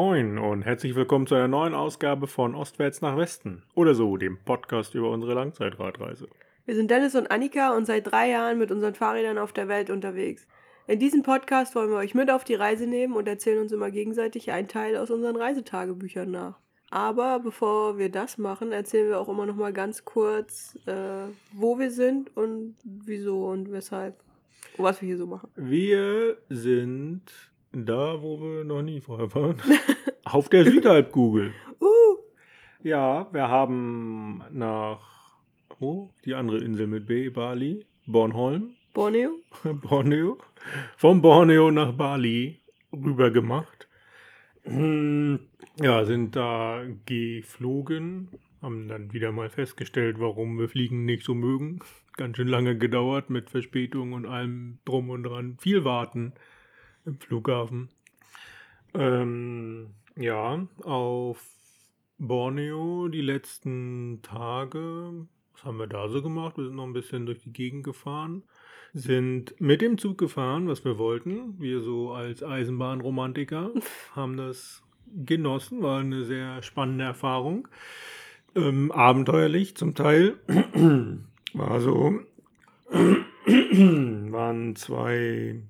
Moin und herzlich willkommen zu einer neuen Ausgabe von Ostwärts nach Westen oder so, dem Podcast über unsere Langzeitradreise. Wir sind Dennis und Annika und seit drei Jahren mit unseren Fahrrädern auf der Welt unterwegs. In diesem Podcast wollen wir euch mit auf die Reise nehmen und erzählen uns immer gegenseitig einen Teil aus unseren Reisetagebüchern nach. Aber bevor wir das machen, erzählen wir auch immer noch mal ganz kurz, äh, wo wir sind und wieso und weshalb. Und was wir hier so machen. Wir sind da, wo wir noch nie vorher waren. Auf der Südhalbkugel. Uh, Ja, wir haben nach oh, die andere Insel mit B, Bali, Bornholm, Borneo? Borneo. Von Borneo nach Bali rüber gemacht. Hm, Ja, sind da geflogen, haben dann wieder mal festgestellt, warum wir Fliegen nicht so mögen. Ganz schön lange gedauert mit Verspätung und allem drum und dran. Viel warten im Flughafen. Ähm, ja, auf Borneo die letzten Tage, was haben wir da so gemacht? Wir sind noch ein bisschen durch die Gegend gefahren, sind mit dem Zug gefahren, was wir wollten. Wir so als Eisenbahnromantiker haben das genossen, war eine sehr spannende Erfahrung. Ähm, abenteuerlich zum Teil. War so, waren zwei,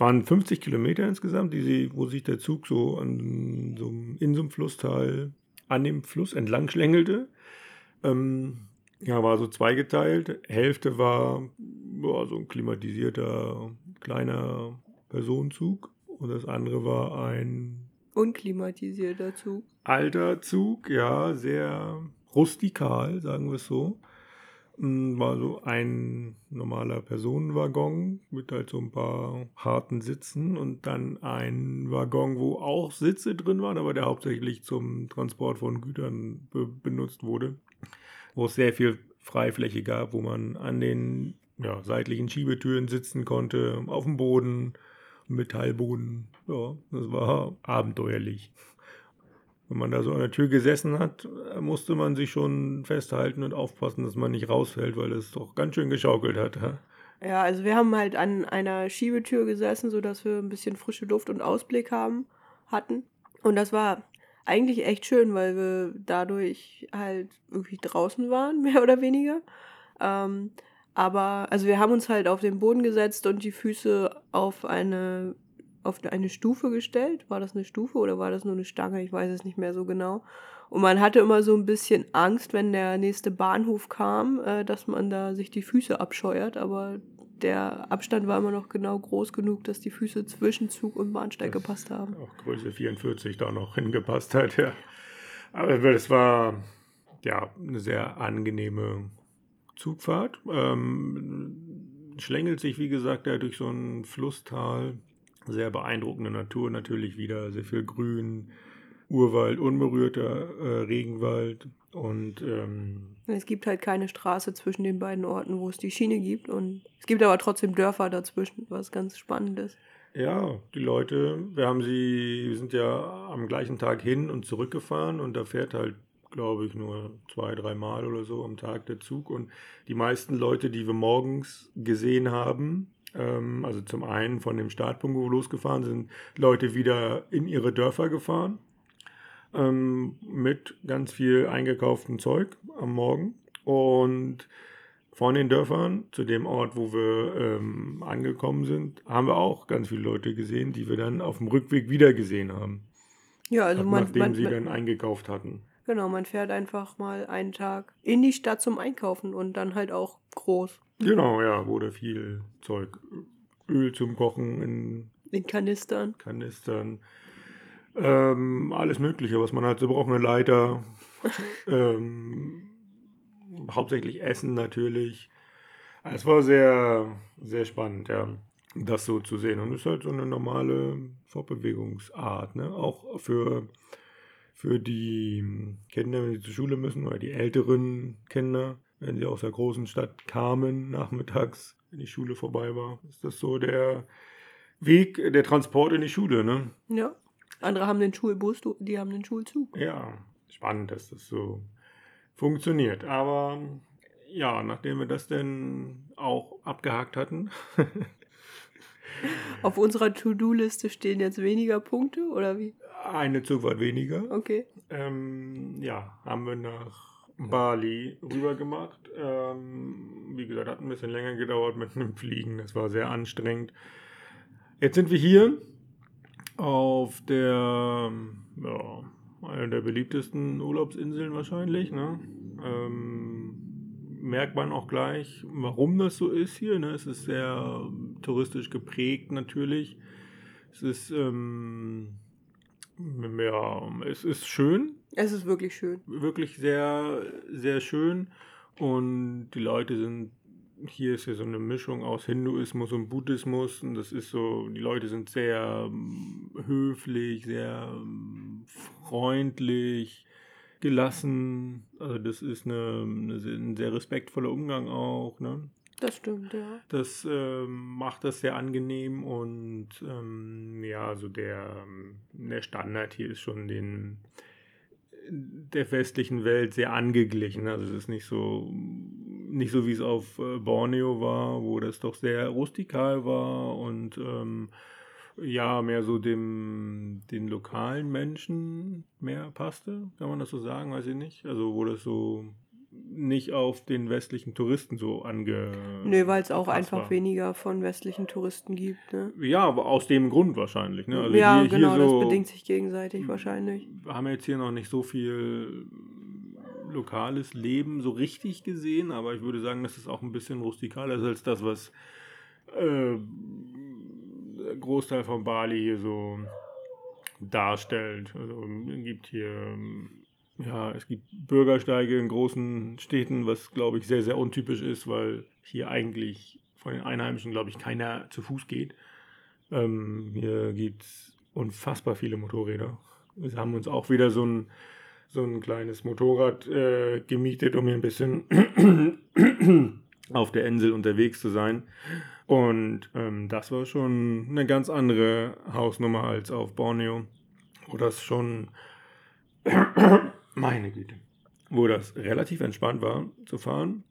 waren 50 Kilometer insgesamt, die sie, wo sich der Zug so, an, so in so einem Flusstal an dem Fluss entlang schlängelte. Ähm, ja, war so zweigeteilt. Hälfte war ja, so ein klimatisierter kleiner Personenzug und das andere war ein Unklimatisierter Zug. alter Zug, ja, sehr rustikal, sagen wir es so. War so ein normaler Personenwaggon mit halt so ein paar harten Sitzen und dann ein Waggon, wo auch Sitze drin waren, aber der hauptsächlich zum Transport von Gütern be benutzt wurde. Wo es sehr viel Freifläche gab, wo man an den ja, seitlichen Schiebetüren sitzen konnte, auf dem Boden, Metallboden. Ja, das war abenteuerlich. Wenn man da so an der Tür gesessen hat, musste man sich schon festhalten und aufpassen, dass man nicht rausfällt, weil es doch ganz schön geschaukelt hat. ja. Ja, also wir haben halt an einer Schiebetür gesessen, sodass wir ein bisschen frische Luft und Ausblick haben, hatten. Und das war eigentlich echt schön, weil wir dadurch halt irgendwie draußen waren, mehr oder weniger. Ähm, aber, also wir haben uns halt auf den Boden gesetzt und die Füße auf eine, auf eine Stufe gestellt. War das eine Stufe oder war das nur eine Stange? Ich weiß es nicht mehr so genau. Und man hatte immer so ein bisschen Angst, wenn der nächste Bahnhof kam, äh, dass man da sich die Füße abscheuert. Aber der Abstand war immer noch genau groß genug, dass die Füße zwischen Zug und Bahnsteig gepasst haben. Auch Größe 44 da noch hingepasst hat, ja. Aber es war ja eine sehr angenehme Zugfahrt. Ähm, schlängelt sich, wie gesagt, da durch so ein Flusstal. Sehr beeindruckende Natur natürlich wieder, sehr viel Grün, Urwald, unberührter äh, Regenwald und ähm, Es gibt halt keine Straße zwischen den beiden Orten, wo es die Schiene gibt. Und es gibt aber trotzdem Dörfer dazwischen, was ganz spannend ist. Ja, die Leute, wir haben sie, wir sind ja am gleichen Tag hin und zurückgefahren und da fährt halt, glaube ich, nur zwei, dreimal oder so am Tag der Zug. Und die meisten Leute, die wir morgens gesehen haben, also zum einen von dem Startpunkt, wo wir losgefahren sind, Leute wieder in ihre Dörfer gefahren ähm, mit ganz viel eingekauftem Zeug am Morgen. Und von den Dörfern zu dem Ort, wo wir ähm, angekommen sind, haben wir auch ganz viele Leute gesehen, die wir dann auf dem Rückweg wieder gesehen haben. Ja, also man, nachdem man, sie man, dann eingekauft hatten. genau, man fährt einfach mal einen Tag in die Stadt zum Einkaufen und dann halt auch groß. Genau, ja, wurde viel Zeug. Öl zum Kochen in In Kanistern. Kanistern. Ähm, alles Mögliche, was man halt so braucht. Eine Leiter. ähm, hauptsächlich Essen natürlich. Es war sehr, sehr spannend, ja, das so zu sehen. Und es ist halt so eine normale Fortbewegungsart. Ne? Auch für, für die Kinder, wenn sie zur Schule müssen, oder die älteren Kinder, wenn sie aus der großen Stadt kamen, nachmittags, wenn die Schule vorbei war, ist das so der Weg, der Transport in die Schule. Ne? Ja. Andere haben den Schulbus, die haben den Schulzug. Ja, spannend, dass das so funktioniert. Aber ja, nachdem wir das dann auch abgehakt hatten, Auf unserer To-Do-Liste stehen jetzt weniger Punkte oder wie? Eine Zugfahrt weniger. Okay. Ähm, ja, haben wir nach Bali rüber gemacht. Ähm, wie gesagt, hat ein bisschen länger gedauert mit einem Fliegen. Das war sehr anstrengend. Jetzt sind wir hier auf der, ja, einer der beliebtesten Urlaubsinseln wahrscheinlich. Ne? Ähm, merkt man auch gleich, warum das so ist hier. Ne? Es ist sehr touristisch geprägt natürlich. Es ist, ähm, ja, es ist schön, Es ist wirklich schön. wirklich sehr, sehr schön. Und die Leute sind, hier ist ja so eine Mischung aus Hinduismus und Buddhismus. Und das ist so, die Leute sind sehr ähm, höflich, sehr ähm, freundlich, gelassen. Also das ist eine, eine, ein sehr respektvoller Umgang auch. Ne? Das stimmt, ja. Das ähm, macht das sehr angenehm und ähm, ja, also der, ähm, der Standard hier ist schon den der westlichen Welt sehr angeglichen. Also es ist nicht so nicht so wie es auf äh, Borneo war, wo das doch sehr rustikal war und ähm, ja, mehr so dem den lokalen Menschen mehr passte, kann man das so sagen, weiß ich nicht. Also wo das so nicht auf den westlichen Touristen so ange Nö, weil es auch einfach war. weniger von westlichen Touristen gibt, ne? Ja, aber aus dem Grund wahrscheinlich. Ne? Also ja, hier, genau, hier so, das bedingt sich gegenseitig wahrscheinlich. Wir haben jetzt hier noch nicht so viel lokales Leben so richtig gesehen, aber ich würde sagen, dass es auch ein bisschen rustikaler ist als das, was äh, der Großteil von Bali hier so darstellt. Also gibt hier ähm, ja, es gibt Bürgersteige in großen Städten, was glaube ich sehr, sehr untypisch ist, weil hier eigentlich von den Einheimischen, glaube ich, keiner zu Fuß geht. Ähm, hier gibt es unfassbar viele Motorräder. Wir haben uns auch wieder so ein, so ein kleines Motorrad äh, gemietet, um hier ein bisschen auf der Insel unterwegs zu sein. Und ähm, das war schon eine ganz andere Hausnummer als auf Borneo, wo das schon, meine Güte, wo das relativ entspannt war zu fahren.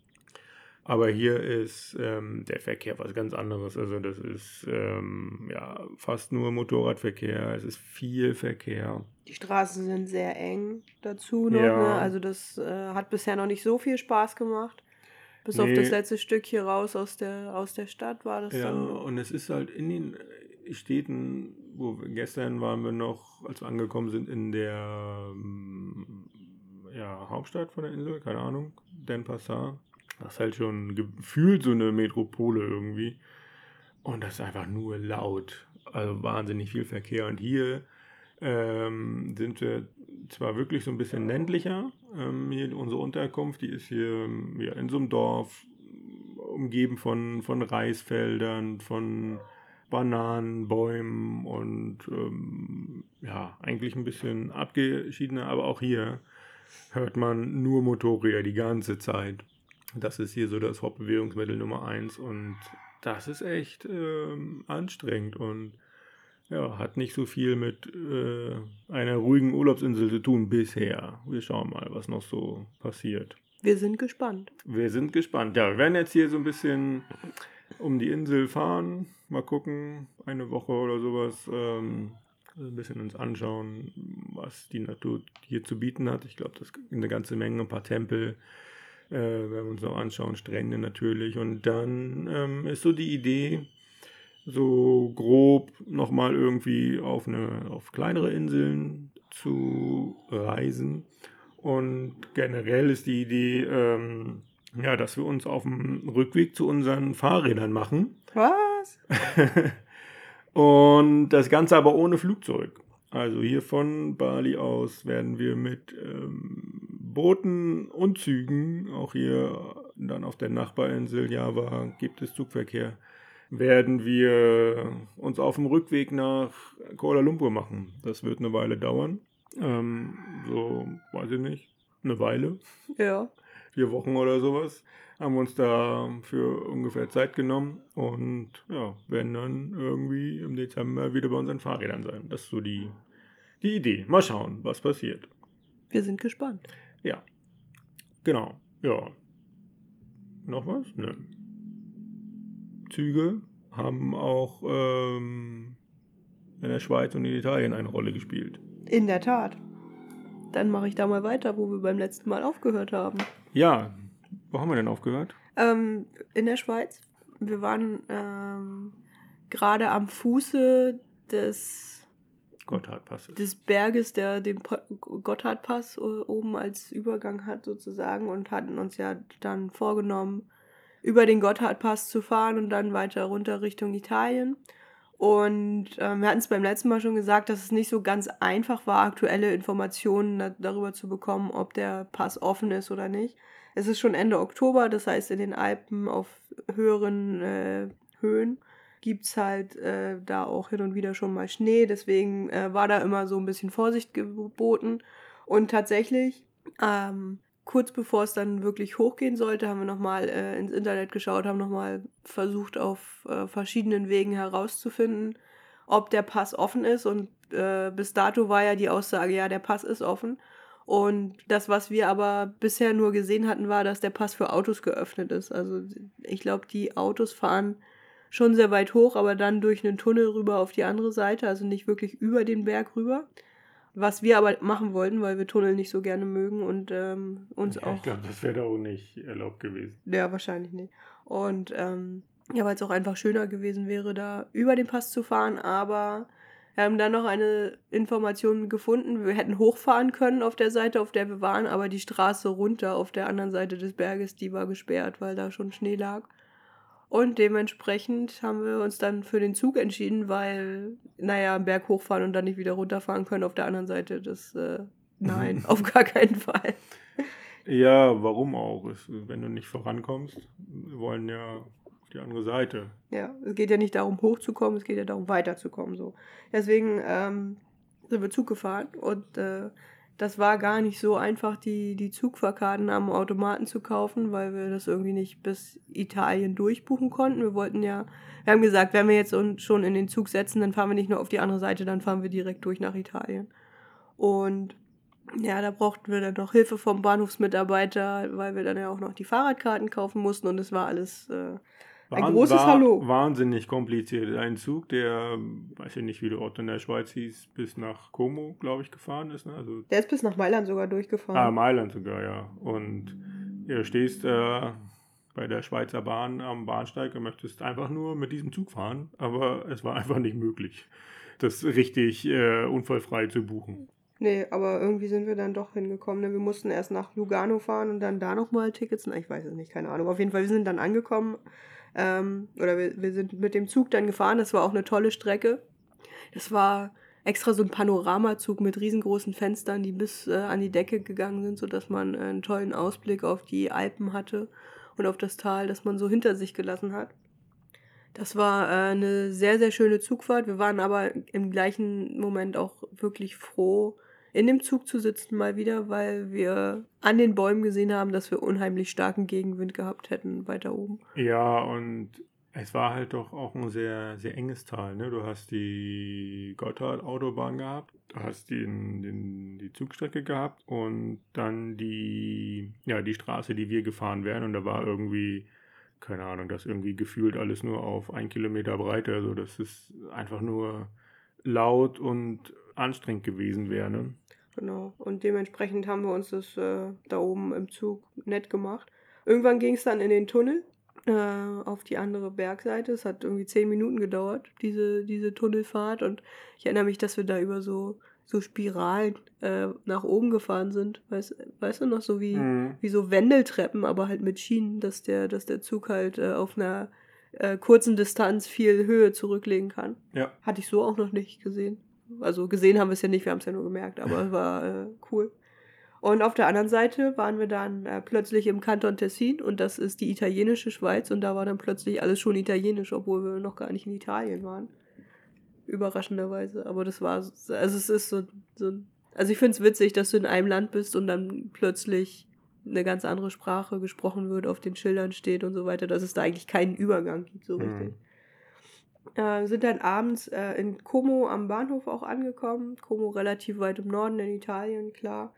Aber hier ist ähm, der Verkehr was ganz anderes. Also das ist ähm, ja fast nur Motorradverkehr. Es ist viel Verkehr. Die Straßen sind sehr eng dazu noch, Ja. ne? Also das äh, hat bisher noch nicht so viel Spaß gemacht. Bis auf Nee. das letzte Stück hier raus aus der, aus der Stadt war das Ja, dann. und es ist halt in den äh, Städten, wo wir gestern waren wir noch, als wir angekommen sind, in der ähm, ja, Hauptstadt von der Insel, keine Ahnung, Denpasar. Das ist halt schon gefühlt so eine Metropole irgendwie. Und das ist einfach nur laut. Also wahnsinnig viel Verkehr. Und hier ähm, sind wir zwar wirklich so ein bisschen ländlicher. Ähm, hier unsere Unterkunft, die ist hier ähm, ja, in so einem Dorf, umgeben von, von Reisfeldern, von Bananenbäumen und ähm, ja, eigentlich ein bisschen abgeschiedener, aber auch hier hört man nur Motorräder die ganze Zeit. Das ist hier so das Hauptbewegungsmittel Nummer eins und das ist echt ähm, anstrengend und ja, hat nicht so viel mit äh, einer ruhigen Urlaubsinsel zu tun bisher. Wir schauen mal, was noch so passiert. Wir sind gespannt. Wir sind gespannt. Ja, wir werden jetzt hier so ein bisschen um die Insel fahren. Mal gucken, eine Woche oder sowas. Ähm, ein bisschen uns anschauen, was die Natur hier zu bieten hat. Ich glaube, das ist eine ganze Menge, ein paar Tempel. Äh, werden wir uns noch anschauen, Strände natürlich. Und dann ähm, ist so die Idee, so grob nochmal irgendwie auf, eine, auf kleinere Inseln zu reisen. Und generell ist die Idee, ähm, ja, dass wir uns auf dem Rückweg zu unseren Fahrrädern machen. Was? Und das Ganze aber ohne Flugzeug. Also hier von Bali aus werden wir mit ähm, Booten und Zügen, auch hier dann auf der Nachbarinsel Java gibt es Zugverkehr, werden wir uns auf dem Rückweg nach Kuala Lumpur machen. Das wird eine Weile dauern. Ähm, so, weiß ich nicht, eine Weile Ja. vier Wochen oder sowas, haben wir uns da für ungefähr Zeit genommen und ja, werden dann irgendwie im Dezember wieder bei unseren Fahrrädern sein. Das ist so die, die Idee. Mal schauen, was passiert. Wir sind gespannt. Ja, genau. Ja. Noch was? Nö. Züge haben auch ähm, in der Schweiz und in Italien eine Rolle gespielt. In der Tat. Dann mache ich da mal weiter, wo wir beim letzten Mal aufgehört haben. Ja, wo haben wir denn aufgehört? Ähm, in der Schweiz. Wir waren ähm, gerade am Fuße des Gotthardpasses. des Berges, der den Gotthardpass äh, oben als Übergang hat sozusagen und hatten uns ja dann vorgenommen, über den Gotthardpass zu fahren und dann weiter runter Richtung Italien. Und ähm, wir hatten es beim letzten Mal schon gesagt, dass es nicht so ganz einfach war, aktuelle Informationen da, darüber zu bekommen, ob der Pass offen ist oder nicht. Es ist schon Ende Oktober, das heißt in den Alpen auf höheren äh, Höhen gibt es halt äh, da auch hin und wieder schon mal Schnee. Deswegen äh, war da immer so ein bisschen Vorsicht geboten. Und tatsächlich, ähm, kurz bevor es dann wirklich hochgehen sollte, haben wir nochmal äh, ins Internet geschaut, haben nochmal versucht, auf äh, verschiedenen Wegen herauszufinden, ob der Pass offen ist. Und äh, bis dato war ja die Aussage, ja, der Pass ist offen. Und das, was wir aber bisher nur gesehen hatten, war, dass der Pass für Autos geöffnet ist. Also ich glaube, die Autos fahren schon sehr weit hoch, aber dann durch einen Tunnel rüber auf die andere Seite, also nicht wirklich über den Berg rüber. Was wir aber machen wollten, weil wir Tunnel nicht so gerne mögen und ähm, uns ja, auch. Ich glaube, das wäre da auch nicht erlaubt gewesen. Ja, wahrscheinlich nicht. Und ähm, ja, weil es auch einfach schöner gewesen wäre, da über den Pass zu fahren, aber wir haben dann noch eine Information gefunden. Wir hätten hochfahren können auf der Seite, auf der wir waren, aber die Straße runter auf der anderen Seite des Berges, die war gesperrt, weil da schon Schnee lag. Und dementsprechend haben wir uns dann für den Zug entschieden, weil, naja, einen Berg hochfahren und dann nicht wieder runterfahren können auf der anderen Seite, das, äh, nein, auf gar keinen Fall. Ja, warum auch? Wenn du nicht vorankommst, wir wollen ja die andere Seite. Ja, es geht ja nicht darum, hochzukommen, es geht ja darum, weiterzukommen. So. Deswegen ähm, sind wir Zug gefahren und äh, das war gar nicht so einfach, die, die Zugfahrkarten am Automaten zu kaufen, weil wir das irgendwie nicht bis Italien durchbuchen konnten. Wir wollten ja, wir haben gesagt, wenn wir jetzt uns schon in den Zug setzen, dann fahren wir nicht nur auf die andere Seite, dann fahren wir direkt durch nach Italien. Und ja, da brauchten wir dann noch Hilfe vom Bahnhofsmitarbeiter, weil wir dann ja auch noch die Fahrradkarten kaufen mussten und es war alles äh, ein Wahn- großes war Hallo. Wahnsinnig kompliziert. Ein Zug, der, weiß ich nicht, wie der Ort in der Schweiz hieß, bis nach Como, glaube ich, gefahren ist. Ne? Also, Der ist bis nach Mailand sogar durchgefahren. ah, Mailand sogar, ja. Und du stehst äh, bei der Schweizer Bahn am Bahnsteig und möchtest einfach nur mit diesem Zug fahren, aber es war einfach nicht möglich, das richtig äh, unfallfrei zu buchen. Nee, aber irgendwie sind wir dann doch hingekommen. Ne? Wir mussten erst nach Lugano fahren und dann da nochmal Tickets. Na, ich weiß es nicht, keine Ahnung. Auf jeden Fall, wir sind dann angekommen. Ähm, oder wir, wir sind mit dem Zug dann gefahren. Das war auch eine tolle Strecke. Das war extra so ein Panoramazug mit riesengroßen Fenstern, die bis äh, an die Decke gegangen sind, sodass man einen tollen Ausblick auf die Alpen hatte und auf das Tal, das man so hinter sich gelassen hat. Das war äh, eine sehr, sehr schöne Zugfahrt. Wir waren aber im gleichen Moment auch wirklich froh, in dem Zug zu sitzen mal wieder, weil wir an den Bäumen gesehen haben, dass wir unheimlich starken Gegenwind gehabt hätten weiter oben. Ja, und es war halt doch auch ein sehr, sehr enges Tal. Ne? Du hast die Gotthard-Autobahn gehabt, du hast den, den, die Zugstrecke gehabt und dann die, ja, die Straße, die wir gefahren wären. Und da war irgendwie, keine Ahnung, das irgendwie gefühlt alles nur auf ein Kilometer Breite. Also das ist einfach nur laut und anstrengend gewesen wäre. Ne? Genau. Und dementsprechend haben wir uns das äh, da oben im Zug nett gemacht. Irgendwann ging es dann in den Tunnel äh, auf die andere Bergseite. Es hat irgendwie zehn Minuten gedauert, diese, diese Tunnelfahrt. Und ich erinnere mich, dass wir da über so, so Spiralen äh, nach oben gefahren sind. Weißt, weißt du noch, so wie, Mhm. wie so Wendeltreppen, aber halt mit Schienen, dass der, dass der Zug halt äh, auf einer äh, kurzen Distanz viel Höhe zurücklegen kann. Ja. Hatte ich so auch noch nicht gesehen. Also gesehen haben wir es ja nicht, wir haben es ja nur gemerkt, aber es war äh, cool. Und auf der anderen Seite waren wir dann äh, plötzlich im Kanton Tessin und das ist die italienische Schweiz und da war dann plötzlich alles schon italienisch, obwohl wir noch gar nicht in Italien waren. Überraschenderweise. Aber das war, so- also es ist so, so also ich finde es witzig, dass du in einem Land bist und dann plötzlich eine ganz andere Sprache gesprochen wird, auf den Schildern steht und so weiter, dass es da eigentlich keinen Übergang gibt, so Mhm. richtig. Äh, sind dann abends äh, in Como am Bahnhof auch angekommen. Como relativ weit im Norden in Italien, klar.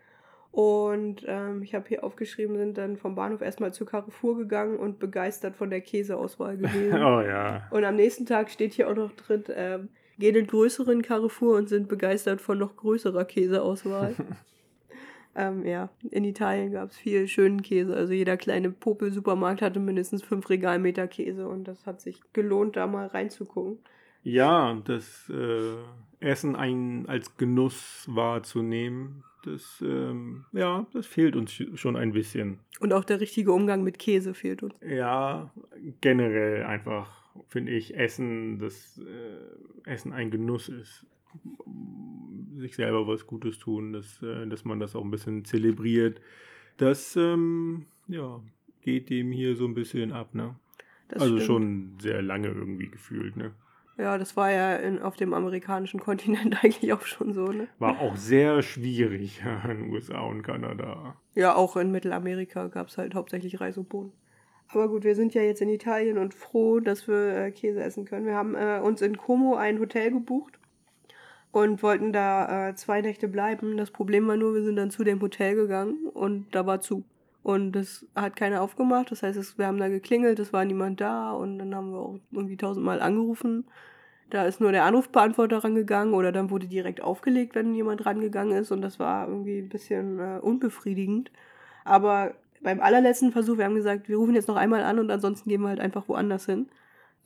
Und ähm, ich habe hier aufgeschrieben, sind dann vom Bahnhof erstmal zu Carrefour gegangen und begeistert von der Käseauswahl gewesen. Oh ja. Und am nächsten Tag steht hier auch noch drin, ähm, gehen in größeren Carrefour und sind begeistert von noch größerer Käseauswahl. ähm, ja, in Italien gab es viel schönen Käse. Also jeder kleine Popel-Supermarkt hatte mindestens fünf Regalmeter Käse und das hat sich gelohnt, da mal reinzugucken. Ja, das äh, Essen ein, als Genuss wahrzunehmen, das, ähm, ja, das fehlt uns schon ein bisschen. Und auch der richtige Umgang mit Käse fehlt uns. Ja, generell einfach finde ich Essen, dass äh, Essen ein Genuss ist. Sich selber was Gutes tun, dass, äh, dass man das auch ein bisschen zelebriert. Das ähm, ja, geht dem hier so ein bisschen ab, ne? Das also stimmt. schon sehr lange irgendwie gefühlt, ne? Ja, das war ja in, auf dem amerikanischen Kontinent eigentlich auch schon so, ne? War auch sehr schwierig in den USA und Kanada. Ja, auch in Mittelamerika gab es halt hauptsächlich Reis und Bohnen. Aber gut, wir sind ja jetzt in Italien und froh, dass wir äh, Käse essen können. Wir haben äh, uns in Como ein Hotel gebucht und wollten da äh, zwei Nächte bleiben. Das Problem war nur, wir sind dann zu dem Hotel gegangen und da war zu. Und das hat keiner aufgemacht. Das heißt, es, wir haben da geklingelt, es war niemand da und dann haben wir auch irgendwie tausendmal angerufen. Da ist nur der Anrufbeantworter rangegangen oder dann wurde direkt aufgelegt, wenn jemand rangegangen ist und das war irgendwie ein bisschen äh, unbefriedigend. Aber beim allerletzten Versuch, wir haben gesagt, wir rufen jetzt noch einmal an und ansonsten gehen wir halt einfach woanders hin,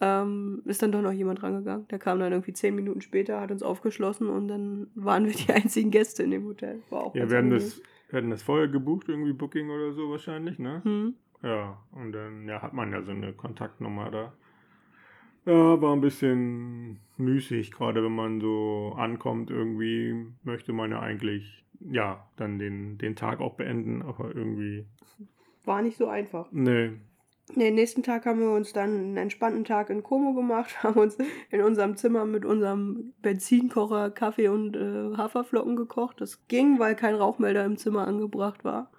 ähm, ist dann doch noch jemand rangegangen. Der kam dann irgendwie zehn Minuten später, hat uns aufgeschlossen und dann waren wir die einzigen Gäste in dem Hotel. War auch ja, wir haben das wir hatten das vorher gebucht, irgendwie Booking oder so wahrscheinlich, ne? Hm. Ja, und dann ja, hat man ja so eine Kontaktnummer da. Ja, war ein bisschen müßig, gerade wenn man so ankommt. Irgendwie möchte man ja eigentlich, ja, dann den, den Tag auch beenden, aber irgendwie. War nicht so einfach. Nee, den nächsten Tag haben wir uns dann einen entspannten Tag in Como gemacht, haben uns in unserem Zimmer mit unserem Benzinkocher Kaffee und äh, Haferflocken gekocht. Das ging, weil kein Rauchmelder im Zimmer angebracht war.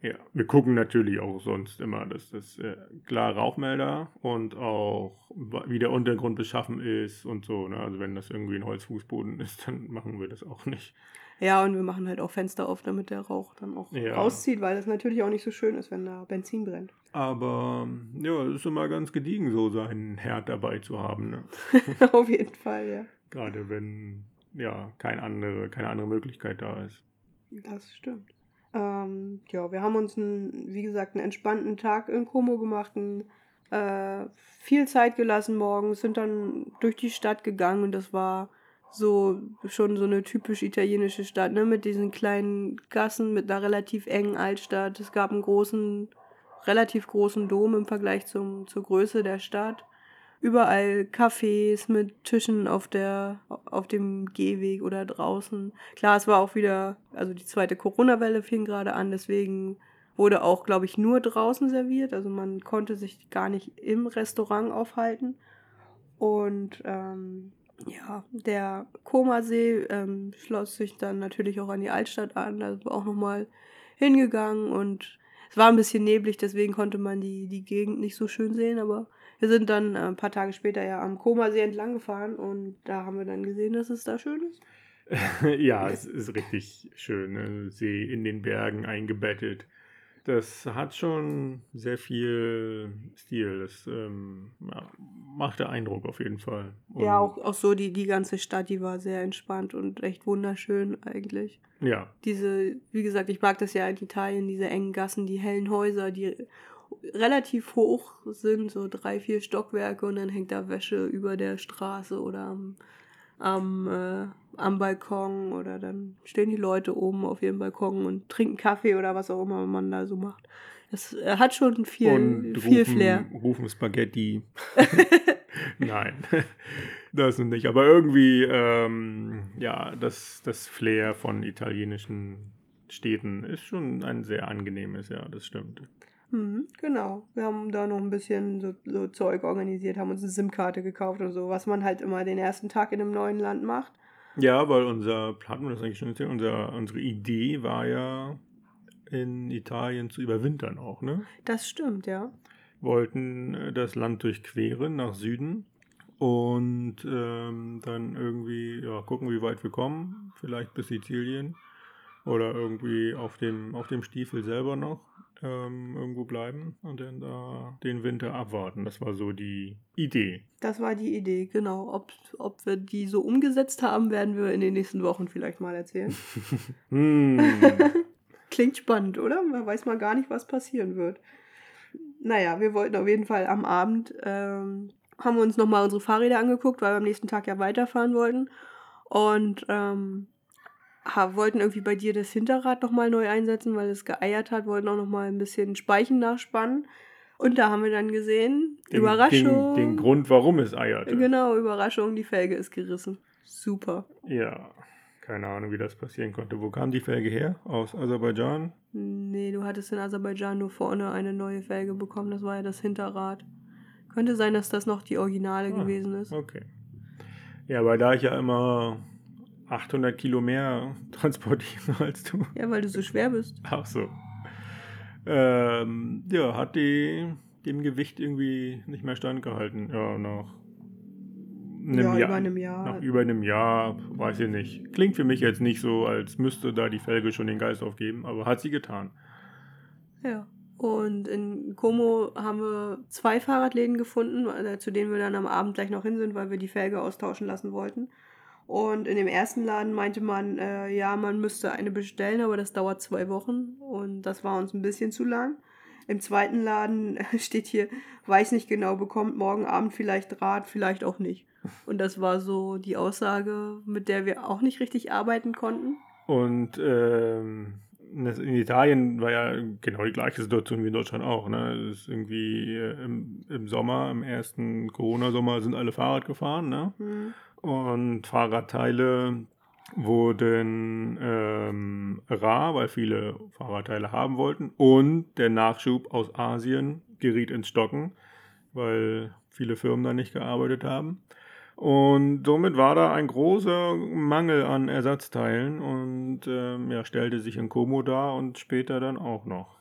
Ja, wir gucken natürlich auch sonst immer, dass das äh, klar Rauchmelder und auch wie der Untergrund beschaffen ist und so. Ne? Also wenn das irgendwie ein Holzfußboden ist, dann machen wir das auch nicht. Ja, und wir machen halt auch Fenster auf, damit der Rauch dann auch ja. rauszieht, weil das natürlich auch nicht so schön ist, wenn da Benzin brennt. Aber ja, es ist immer ganz gediegen, so seinen Herd dabei zu haben. Ne? auf jeden Fall, ja. Gerade wenn ja kein andere, keine andere Möglichkeit da ist. Das stimmt. Ähm, ja, wir haben uns, einen, wie gesagt, einen entspannten Tag in Como gemacht, einen, äh, viel Zeit gelassen morgens, sind dann durch die Stadt gegangen und das war so schon so eine typisch italienische Stadt, ne, mit diesen kleinen Gassen, mit einer relativ engen Altstadt. Es gab einen großen, relativ großen Dom im Vergleich zum, zur Größe der Stadt. Überall Cafés mit Tischen auf der, auf dem Gehweg oder draußen. Klar, es war auch wieder, also die zweite Corona-Welle fing gerade an, deswegen wurde auch, glaube ich, nur draußen serviert. Also man konnte sich gar nicht im Restaurant aufhalten. Und ähm, ja, der Komasee ähm, schloss sich dann natürlich auch an die Altstadt an, also auch nochmal hingegangen und es war ein bisschen neblig, deswegen konnte man die, die Gegend nicht so schön sehen, aber wir sind dann äh, ein paar Tage später ja am Komasee entlang gefahren und da haben wir dann gesehen, dass es da schön ist. ja, es ist richtig schön. Ne? See in den Bergen eingebettet das hat schon sehr viel Stil. Das ähm, ja, macht der Eindruck auf jeden Fall. Und ja, auch, auch so die, die ganze Stadt, die war sehr entspannt und echt wunderschön eigentlich. Ja. Diese, wie gesagt, ich mag das ja in Italien, diese engen Gassen, die hellen Häuser, die relativ hoch sind, so drei, vier Stockwerke und dann hängt da Wäsche über der Straße oder am, am äh, am Balkon oder dann stehen die Leute oben auf ihrem Balkon und trinken Kaffee oder was auch immer man da so macht. Das äh, hat schon viel, und viel rufen, Flair. Rufen Spaghetti. Nein, das nicht. Aber irgendwie, ähm, ja, das, das Flair von italienischen Städten ist schon ein sehr angenehmes, ja, das stimmt. Mhm, genau. Wir haben da noch ein bisschen so, so Zeug organisiert, haben uns eine SIM-Karte gekauft und so, was man halt immer den ersten Tag in einem neuen Land macht. Ja, weil unser, wir das eigentlich schon erzählt, unser, unsere Idee war ja, in Italien zu überwintern auch, ne? Das stimmt, ja. Wollten äh, das Land durchqueren nach Süden und ähm, dann irgendwie ja, gucken, wie weit wir kommen, vielleicht bis Sizilien oder irgendwie auf dem, auf dem Stiefel selber noch. Ähm, irgendwo bleiben und dann da den Winter abwarten. Das war so die Idee. Das war die Idee, genau. Ob, ob wir die so umgesetzt haben, werden wir in den nächsten Wochen vielleicht mal erzählen. hm. Klingt spannend, oder? Man weiß mal gar nicht, was passieren wird. Naja, wir wollten auf jeden Fall am Abend, ähm, haben wir uns nochmal unsere Fahrräder angeguckt, weil wir am nächsten Tag ja weiterfahren wollten. Und ähm, wollten irgendwie bei dir das Hinterrad nochmal neu einsetzen, weil es geeiert hat, wollten auch nochmal ein bisschen Speichen nachspannen. Und da haben wir dann gesehen, den, Überraschung. Den, den, Grund, warum es eierte. Genau, Überraschung, die Felge ist gerissen. Super. Ja, keine Ahnung, wie das passieren konnte. Wo kam die Felge her? Aus Aserbaidschan? Nee, du hattest in Aserbaidschan nur vorne eine neue Felge bekommen. Das war ja das Hinterrad. Könnte sein, dass das noch die Originale ah, gewesen ist. Okay. Ja, weil da ich ja immer 800 Kilo mehr transportieren als du. Ja, weil du so schwer bist. Ach so. Ähm, ja, hat die dem Gewicht irgendwie nicht mehr standgehalten. Ja, nach einem ja, Jahr. Über einem Jahr. Nach über einem Jahr, weiß ich nicht. Klingt für mich jetzt nicht so, als müsste da die Felge schon den Geist aufgeben, aber hat sie getan. Ja. Und in Como haben wir zwei Fahrradläden gefunden, äh, zu denen wir dann am Abend gleich noch hin sind, weil wir die Felge austauschen lassen wollten. Und in dem ersten Laden meinte man, äh, ja, man müsste eine bestellen, aber das dauert zwei Wochen und das war uns ein bisschen zu lang. Im zweiten Laden steht hier, weiß nicht genau, bekommt morgen Abend vielleicht Rad, vielleicht auch nicht. Und das war so die Aussage, mit der wir auch nicht richtig arbeiten konnten. Und ähm, in Italien war ja genau die gleiche Situation wie in Deutschland auch. Ne? Es ist irgendwie äh, im, im Sommer, im ersten Corona-Sommer sind alle Fahrrad gefahren. Ne? Mhm und Fahrradteile wurden ähm, rar, weil viele Fahrradteile haben wollten. Und der Nachschub aus Asien geriet ins Stocken, weil viele Firmen da nicht gearbeitet haben. Und somit war da ein großer Mangel an Ersatzteilen und ähm, ja, stellte sich in Como dar und später dann auch noch.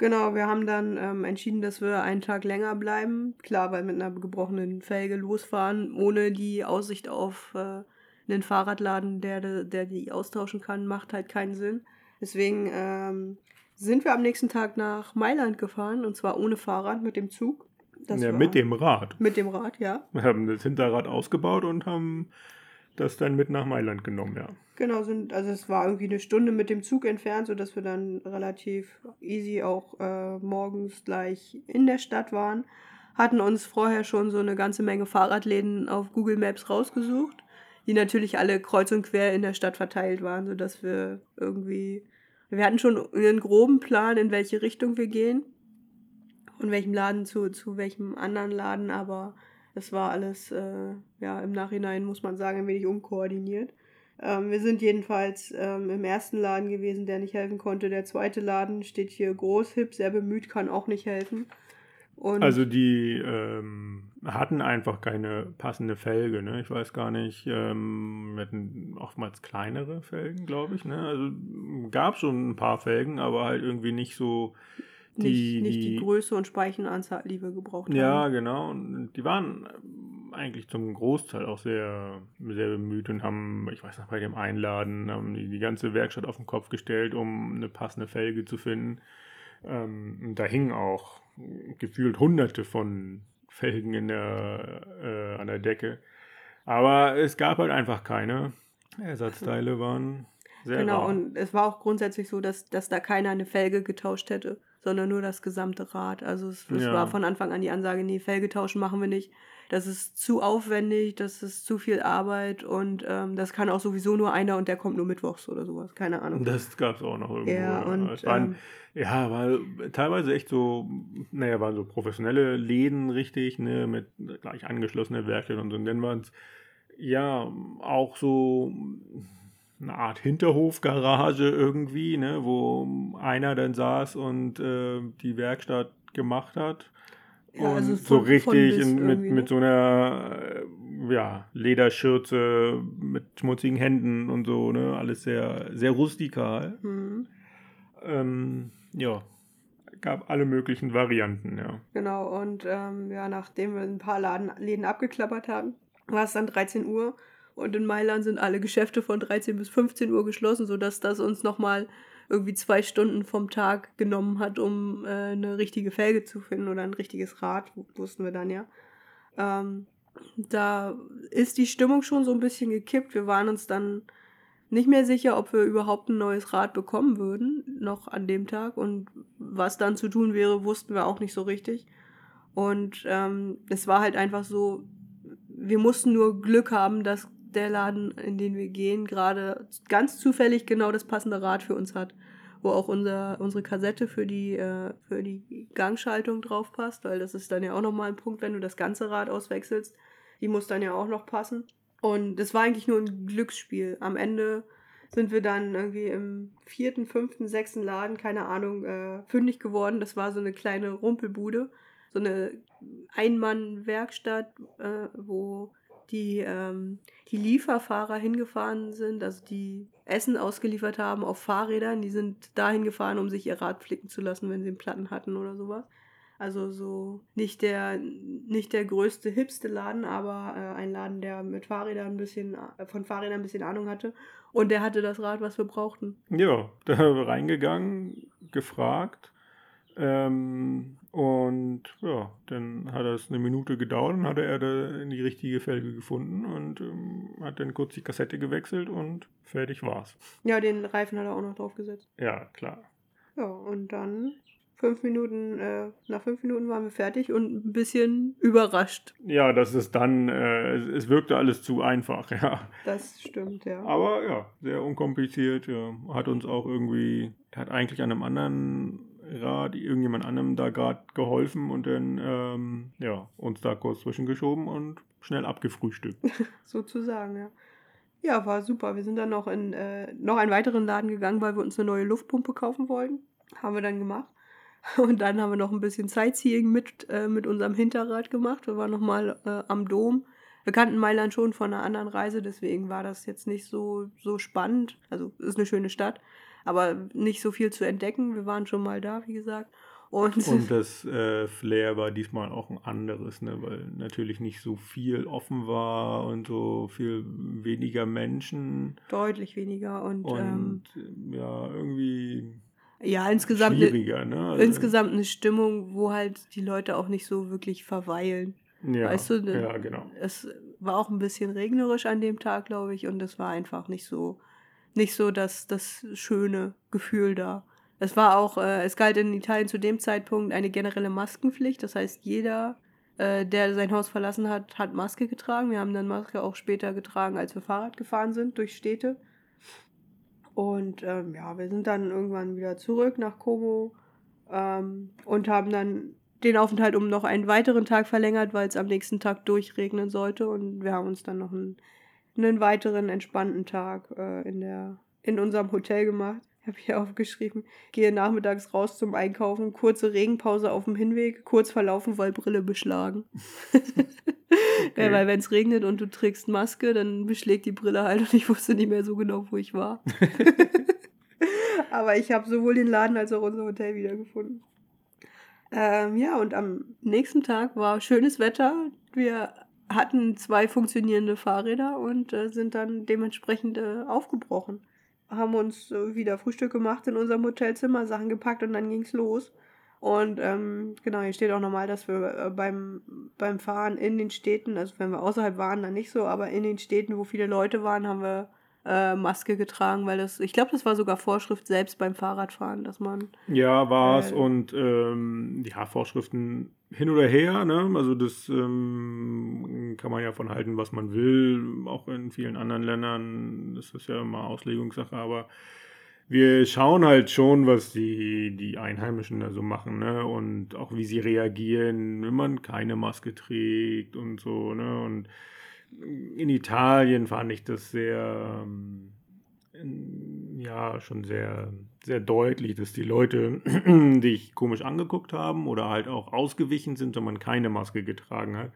Genau, wir haben dann ähm, entschieden, dass wir einen Tag länger bleiben. Klar, weil mit einer gebrochenen Felge losfahren, ohne die Aussicht auf äh, einen Fahrradladen, der, der die austauschen kann, macht halt keinen Sinn. Deswegen ähm, sind wir am nächsten Tag nach Mailand gefahren und zwar ohne Fahrrad mit dem Zug. Das ja, mit dem Rad. Mit dem Rad, ja. Wir haben das Hinterrad ausgebaut und haben das dann mit nach Mailand genommen, ja. Genau, sind, also es war irgendwie eine Stunde mit dem Zug entfernt, sodass wir dann relativ easy auch äh, morgens gleich in der Stadt waren. Hatten uns vorher schon so eine ganze Menge Fahrradläden auf Google Maps rausgesucht, die natürlich alle kreuz und quer in der Stadt verteilt waren, sodass wir irgendwie. Wir hatten schon einen groben Plan, in welche Richtung wir gehen und welchem Laden zu, zu welchem anderen Laden, aber das war alles, äh, ja, im Nachhinein muss man sagen, ein wenig unkoordiniert. Ähm, wir sind jedenfalls ähm, im ersten Laden gewesen, der nicht helfen konnte. Der zweite Laden steht hier groß, hip, sehr bemüht, kann auch nicht helfen. Und also die ähm, hatten einfach keine passende Felge, ne? Ich weiß gar nicht, ähm, wir hatten oftmals kleinere Felgen, glaube ich, ne? Also gab schon ein paar Felgen, aber halt irgendwie nicht so die, nicht, nicht die, die Größe und Speichenanzahl, die wir gebraucht haben. Ja, genau. Und die waren eigentlich zum Großteil auch sehr, sehr bemüht und haben, ich weiß noch, bei dem Einladen, haben die, die ganze Werkstatt auf den Kopf gestellt, um eine passende Felge zu finden. Ähm, da hingen auch gefühlt hunderte von Felgen in der, äh, an der Decke. Aber es gab halt einfach keine. Ersatzteile waren sehr Genau, rar. und es war auch grundsätzlich so, dass, dass da keiner eine Felge getauscht hätte, sondern nur das gesamte Rad. Also es, es ja. war von Anfang an die Ansage, nee, Felge tauschen machen wir nicht das ist zu aufwendig, das ist zu viel Arbeit und ähm, das kann auch sowieso nur einer und der kommt nur mittwochs oder sowas, keine Ahnung. Das gab es auch noch irgendwo. Ja, und, es waren, ähm, ja, war teilweise echt so, naja, waren so professionelle Läden richtig, ne, mit gleich angeschlossener Werkstatt und so. Und dann waren es ja auch so eine Art Hinterhofgarage irgendwie, ne, wo einer dann saß und äh, die Werkstatt gemacht hat. Ja, also so richtig in, mit, mit so einer äh, ja, Lederschürze mit schmutzigen Händen und so, ne? Alles sehr, sehr rustikal. Mhm. Ähm, ja, gab alle möglichen Varianten, ja. Genau, und ähm, ja, nachdem wir ein paar Laden, Läden abgeklappert haben, war es dann 13 Uhr und in Mailand sind alle Geschäfte von 13 bis 15 Uhr geschlossen, sodass das uns nochmal irgendwie zwei Stunden vom Tag genommen hat, um äh, eine richtige Felge zu finden oder ein richtiges Rad, wussten wir dann ja. Ähm, da ist die Stimmung schon so ein bisschen gekippt. Wir waren uns dann nicht mehr sicher, ob wir überhaupt ein neues Rad bekommen würden, noch an dem Tag. Und was dann zu tun wäre, wussten wir auch nicht so richtig. Und ähm, es war halt einfach so, wir mussten nur Glück haben, dass der Laden, in den wir gehen, gerade ganz zufällig genau das passende Rad für uns hat, wo auch unser, unsere Kassette für die, äh, für die Gangschaltung drauf passt, weil das ist dann ja auch nochmal ein Punkt, wenn du das ganze Rad auswechselst. Die muss dann ja auch noch passen. Und das war eigentlich nur ein Glücksspiel. Am Ende sind wir dann irgendwie im vierten, fünften, sechsten Laden, keine Ahnung, äh, fündig geworden. Das war so eine kleine Rumpelbude, so eine Einmann-Werkstatt, äh, wo die, ähm, die Lieferfahrer hingefahren sind, also die Essen ausgeliefert haben auf Fahrrädern. Die sind dahin gefahren, um sich ihr Rad flicken zu lassen, wenn sie einen Platten hatten oder sowas. Also so nicht der, nicht der größte, hipste Laden, aber äh, ein Laden, der mit Fahrrädern ein bisschen, äh, von Fahrrädern ein bisschen Ahnung hatte. Und der hatte das Rad, was wir brauchten. Ja, da reingegangen, gefragt. Ähm, und ja, dann hat es eine Minute gedauert und hatte er da in die richtige Felge gefunden und ähm, hat dann kurz die Kassette gewechselt und fertig war's. Ja, den Reifen hat er auch noch drauf gesetzt. Ja, klar. Ja, und dann fünf Minuten, äh, nach fünf Minuten waren wir fertig und ein bisschen überrascht. Ja, das ist dann, äh, es, es, wirkte alles zu einfach, ja. Das stimmt, ja. Aber ja, sehr unkompliziert, ja. Hat uns auch irgendwie, hat eigentlich an einem anderen Rad, irgendjemand anderem da gerade geholfen und dann, ähm, ja, uns da kurz zwischengeschoben und schnell abgefrühstückt. Sozusagen, ja. Ja, war super. Wir sind dann noch in äh, noch einen weiteren Laden gegangen, weil wir uns eine neue Luftpumpe kaufen wollten. Haben wir dann gemacht. Und dann haben wir noch ein bisschen Sightseeing mit, äh, mit unserem Hinterrad gemacht. Wir waren nochmal äh, am Dom. Wir kannten Mailand schon von einer anderen Reise, deswegen war das jetzt nicht so, so spannend. Also ist eine schöne Stadt, aber nicht so viel zu entdecken. Wir waren schon mal da, wie gesagt. Und, und das äh, Flair war diesmal auch ein anderes, ne? weil natürlich nicht so viel offen war und so viel weniger Menschen. Deutlich weniger und, und ähm, ja, irgendwie ja, insgesamt schwieriger, ne? Also insgesamt eine Stimmung, wo halt die Leute auch nicht so wirklich verweilen. Ja, weißt du, ne, ja, genau. Es war auch ein bisschen regnerisch an dem Tag, glaube ich, und es war einfach nicht so, nicht so das, das schöne Gefühl da. Es war auch, äh, es galt in Italien zu dem Zeitpunkt eine generelle Maskenpflicht. Das heißt, jeder, äh, der sein Haus verlassen hat, hat Maske getragen. Wir haben dann Maske auch später getragen, als wir Fahrrad gefahren sind durch Städte. Und ähm, ja, wir sind dann irgendwann wieder zurück nach Como ähm, und haben dann den Aufenthalt um noch einen weiteren Tag verlängert, weil es am nächsten Tag durchregnen sollte. Und wir haben uns dann noch einen, einen weiteren entspannten Tag äh, in, der, in unserem Hotel gemacht. Ich habe hier aufgeschrieben, gehe nachmittags raus zum Einkaufen, kurze Regenpause auf dem Hinweg, kurz verlaufen, weil Brille beschlagen. Okay. Ja, weil wenn es regnet und du trägst Maske, dann beschlägt die Brille halt und ich wusste nicht mehr so genau, wo ich war. Aber ich habe sowohl den Laden als auch unser Hotel wiedergefunden. Ähm, ja, und am nächsten Tag war schönes Wetter. Wir hatten zwei funktionierende Fahrräder und äh, sind dann dementsprechend äh, aufgebrochen. Haben uns äh, wieder Frühstück gemacht in unserem Hotelzimmer, Sachen gepackt und dann ging es los. Und ähm, genau, hier steht auch nochmal, dass wir äh, beim, beim Fahren in den Städten, also wenn wir außerhalb waren, dann nicht so, aber in den Städten, wo viele Leute waren, haben wir äh, Maske getragen, weil das, ich glaube, das war sogar Vorschrift selbst beim Fahrradfahren, dass man. Ja, war es äh, und ähm, ja, Vorschriften hin oder her, ne? Also das ähm, kann man ja von halten, was man will, auch in vielen anderen Ländern, das ist ja immer Auslegungssache, aber wir schauen halt schon, was die, die Einheimischen da so machen, ne? Und auch wie sie reagieren, wenn man keine Maske trägt und so, ne? Und in Italien fand ich das sehr, ähm, ja, schon sehr, sehr deutlich, dass die Leute dich komisch angeguckt haben oder halt auch ausgewichen sind, wenn man keine Maske getragen hat.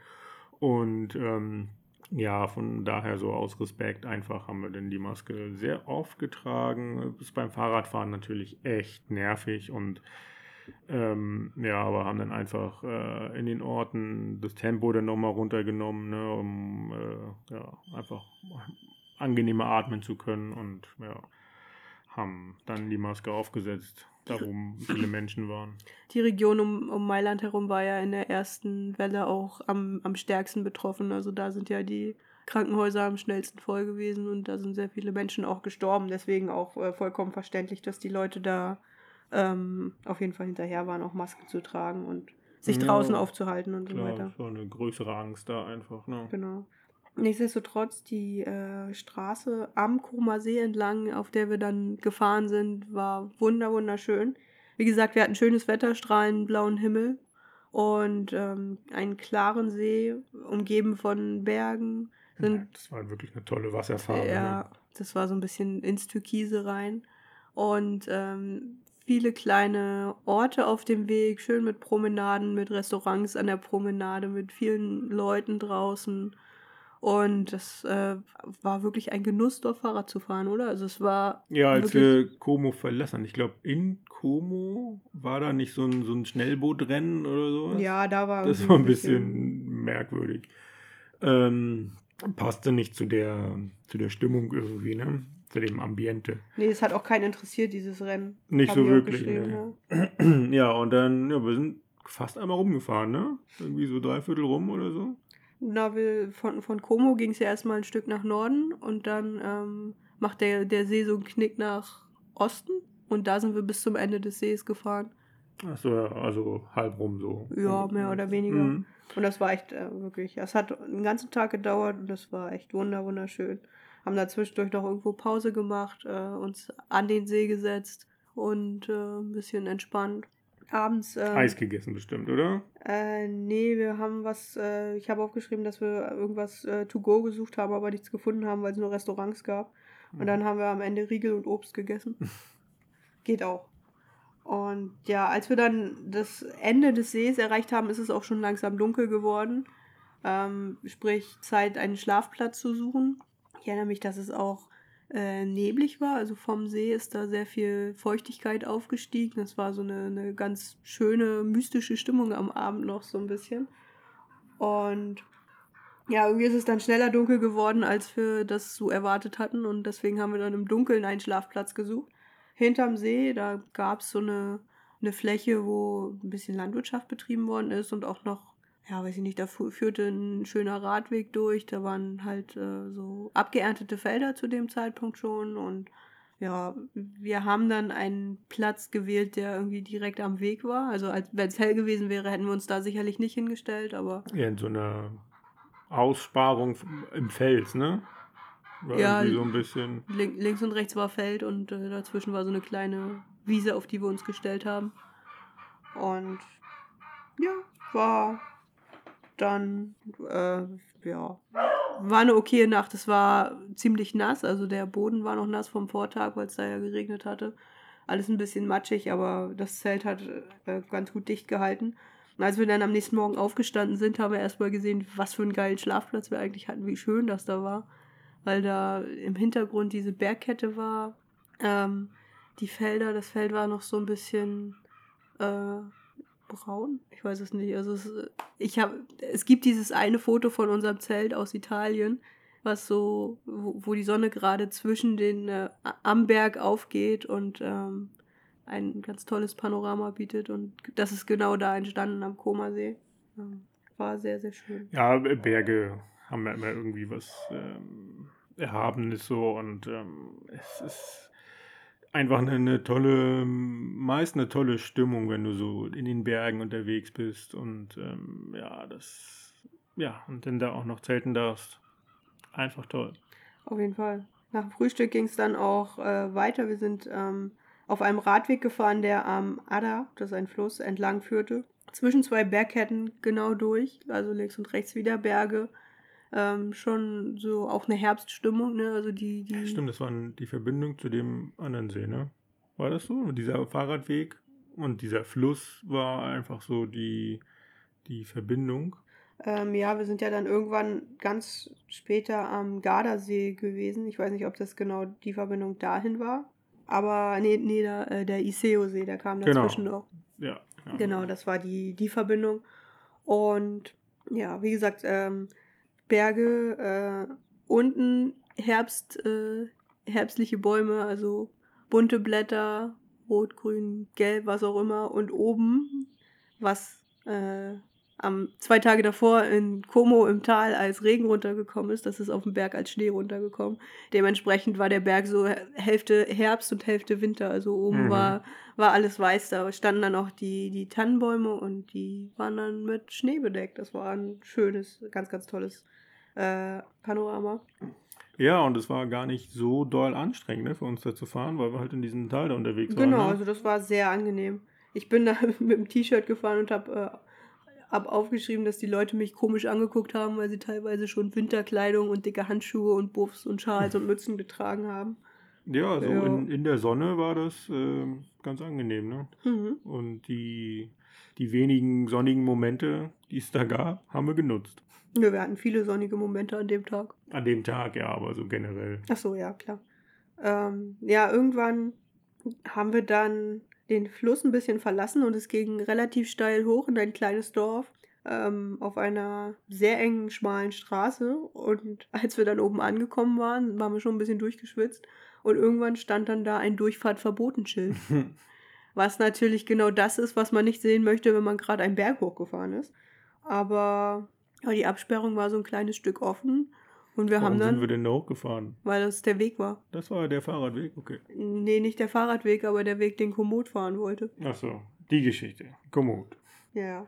Und ähm, ja, von daher so aus Respekt einfach haben wir denn die Maske sehr oft getragen. Ist beim Fahrradfahren natürlich echt nervig und ähm, ja, aber haben dann einfach äh, in den Orten das Tempo dann nochmal runtergenommen, ne, um äh, ja, einfach angenehmer atmen zu können und ja, haben dann die Maske aufgesetzt, da wo viele Menschen waren. Die Region um, um Mailand herum war ja in der ersten Welle auch am, am stärksten betroffen. Also da sind ja die Krankenhäuser am schnellsten voll gewesen und da sind sehr viele Menschen auch gestorben. Deswegen auch äh, vollkommen verständlich, dass die Leute da ähm, auf jeden Fall hinterher waren, auch Masken zu tragen und sich Ja, draußen aufzuhalten und so Klar, weiter. es war eine größere Angst da einfach. Ne? Genau. Nichtsdestotrotz, die äh, Straße am Koma See entlang, auf der wir dann gefahren sind, war wunder wunderschön. Wie gesagt, wir hatten schönes Wetter, strahlend blauen Himmel und ähm, einen klaren See, umgeben von Bergen. Ja, Sind, das war wirklich eine tolle Wasserfarbe. ja, Ne? das war so ein bisschen ins Türkise rein. Und ähm, viele kleine Orte auf dem Weg, schön mit Promenaden, mit Restaurants an der Promenade, mit vielen Leuten draußen. Und das äh, war wirklich ein Genuss, dort Fahrrad zu fahren, oder? Also es war Ja, als wir Como verlassen. Ich glaube, in Como war da nicht so ein, so ein Schnellbootrennen oder sowas. ja, da war Das war ein bisschen merkwürdig. Ähm, passte nicht zu der, zu der Stimmung irgendwie, ne? Zu dem Ambiente. Nee, es hat auch keinen interessiert, dieses Rennen. Nicht Hab so wirklich. Ne. ja, und dann, ja, wir sind fast einmal rumgefahren, ne? Irgendwie so dreiviertel rum oder so. Na, wir, von, von Como ging es ja erstmal ein Stück nach Norden und dann ähm, macht der, der See so einen Knick nach Osten und da sind wir bis zum Ende des Sees gefahren. Achso, ja, also halb rum so. Ja, mehr oder weniger. Mhm. Und das war echt äh, wirklich, es hat einen ganzen Tag gedauert und das war echt wunder, wunderschön. Haben da zwischendurch noch irgendwo Pause gemacht, äh, uns an den See gesetzt und äh, ein bisschen entspannt. Abends. ähm, Eis gegessen bestimmt, oder? Äh, nee, wir haben was, äh, ich habe aufgeschrieben, dass wir irgendwas äh, to go gesucht haben, aber nichts gefunden haben, weil es nur Restaurants gab. Und dann haben wir am Ende Riegel und Obst gegessen. Geht auch. Und ja, als wir dann das Ende des Sees erreicht haben, ist es auch schon langsam dunkel geworden. Ähm, sprich, Zeit, einen Schlafplatz zu suchen. Ich erinnere mich, dass es auch äh, neblig war. Also vom See ist da sehr viel Feuchtigkeit aufgestiegen. Das war so eine, eine ganz schöne, mystische Stimmung am Abend noch so ein bisschen. Und ja, irgendwie ist es dann schneller dunkel geworden, als wir das so erwartet hatten. Und deswegen haben wir dann im Dunkeln einen Schlafplatz gesucht. Hinterm See, da gab es so eine, eine Fläche, wo ein bisschen Landwirtschaft betrieben worden ist und auch noch, ja, weiß ich nicht, da führte ein schöner Radweg durch. Da waren halt äh, so abgeerntete Felder zu dem Zeitpunkt schon. Und ja, wir haben dann einen Platz gewählt, der irgendwie direkt am Weg war. Also wenn es hell gewesen wäre, hätten wir uns da sicherlich nicht hingestellt, aber Ja, in so einer Aussparung im Fels, ne? War Ja, irgendwie so ein bisschen. Link, links und rechts war Feld und äh, dazwischen war so eine kleine Wiese, auf die wir uns gestellt haben. Und ja, war dann, äh, ja, war eine okaye Nacht. Es war ziemlich nass, also der Boden war noch nass vom Vortag, weil es da ja geregnet hatte. Alles ein bisschen matschig, aber das Zelt hat äh, ganz gut dicht gehalten. Als wir dann am nächsten Morgen aufgestanden sind, haben wir erstmal gesehen, was für einen geilen Schlafplatz wir eigentlich hatten, wie schön das da war. Weil da im Hintergrund diese Bergkette war, ähm, die Felder, das Feld war noch so ein bisschen äh, braun. Ich weiß es nicht. Also es, ich habe, es gibt dieses eine Foto von unserem Zelt aus Italien, was so, wo, wo die Sonne gerade zwischen den äh, am Berg aufgeht und ähm, ein ganz tolles Panorama bietet. Und das ist genau da entstanden am Komasee. Ähm, war sehr, sehr schön. Ja, Berge haben ja immer irgendwie was ähm, Erhabenes so und ähm, es ist einfach eine, eine tolle, meist eine tolle Stimmung, wenn du so in den Bergen unterwegs bist und ähm, ja, das, ja, und dann da auch noch zelten darfst. Einfach toll. Auf jeden Fall. Nach dem Frühstück ging es dann auch äh, weiter. Wir sind ähm, auf einem Radweg gefahren, der am Adda, das ist ein Fluss, entlang führte. Zwischen zwei Bergketten genau durch, also links und rechts wieder Berge. Ähm, schon so auch eine Herbststimmung, ne? Also die, die Stimmt, das war die Verbindung zu dem anderen See, ne? War das so? Und dieser Fahrradweg und dieser Fluss war einfach so die, die Verbindung. Ähm, ja, wir sind ja dann irgendwann ganz später am Gardasee gewesen. Ich weiß nicht, ob das genau die Verbindung dahin war. Aber nee, nee da, äh, der Iseo-See, der kam Genau. dazwischen noch. Ja. ja. Genau, das war die, die Verbindung. Und ja, wie gesagt, ähm, Berge, äh, unten Herbst, äh, herbstliche Bäume, also bunte Blätter, rot, grün, gelb, was auch immer. Und oben, was äh, am zwei Tage davor in Como im Tal als Regen runtergekommen ist, das ist auf dem Berg als Schnee runtergekommen. Dementsprechend war der Berg so Hälfte Herbst und Hälfte Winter. Also oben Mhm. war, war alles weiß. Da standen dann auch die, die Tannenbäume und die waren dann mit Schnee bedeckt. Das war ein schönes, ganz, ganz tolles äh, Panorama. Ja, und es war gar nicht so doll anstrengend ne, für uns da zu fahren, weil wir halt in diesem Tal da unterwegs waren. Genau, ne? also das war sehr angenehm. Ich bin da mit dem T-Shirt gefahren und habe äh, hab aufgeschrieben, dass die Leute mich komisch angeguckt haben, weil sie teilweise schon Winterkleidung und dicke Handschuhe und Buffs und Schals und Mützen getragen haben. Ja, so Ja. In, in der Sonne war das ähm, ganz angenehm. Ne? Mhm. Und die, die wenigen sonnigen Momente, die es da gab, haben wir genutzt. Ja, wir hatten viele sonnige Momente an dem Tag. An dem Tag, ja, aber so generell. Ach so, ja, klar. Ähm, ja, irgendwann haben wir dann den Fluss ein bisschen verlassen und es ging relativ steil hoch in ein kleines Dorf ähm, auf einer sehr engen, schmalen Straße. Und als wir dann oben angekommen waren, waren wir schon ein bisschen durchgeschwitzt. Und irgendwann stand dann da ein Durchfahrtverbotenschild. Was natürlich genau das ist, was man nicht sehen möchte, wenn man gerade einen Berg hochgefahren ist. Aber ja, die Absperrung war so ein kleines Stück offen. Und wir Warum haben dann, sind wir denn da hochgefahren? weil das der Weg war. Das war der Fahrradweg, okay. Nee, nicht der Fahrradweg, aber der Weg, den Komoot fahren wollte. Ach so, die Geschichte. Kommod. Ja.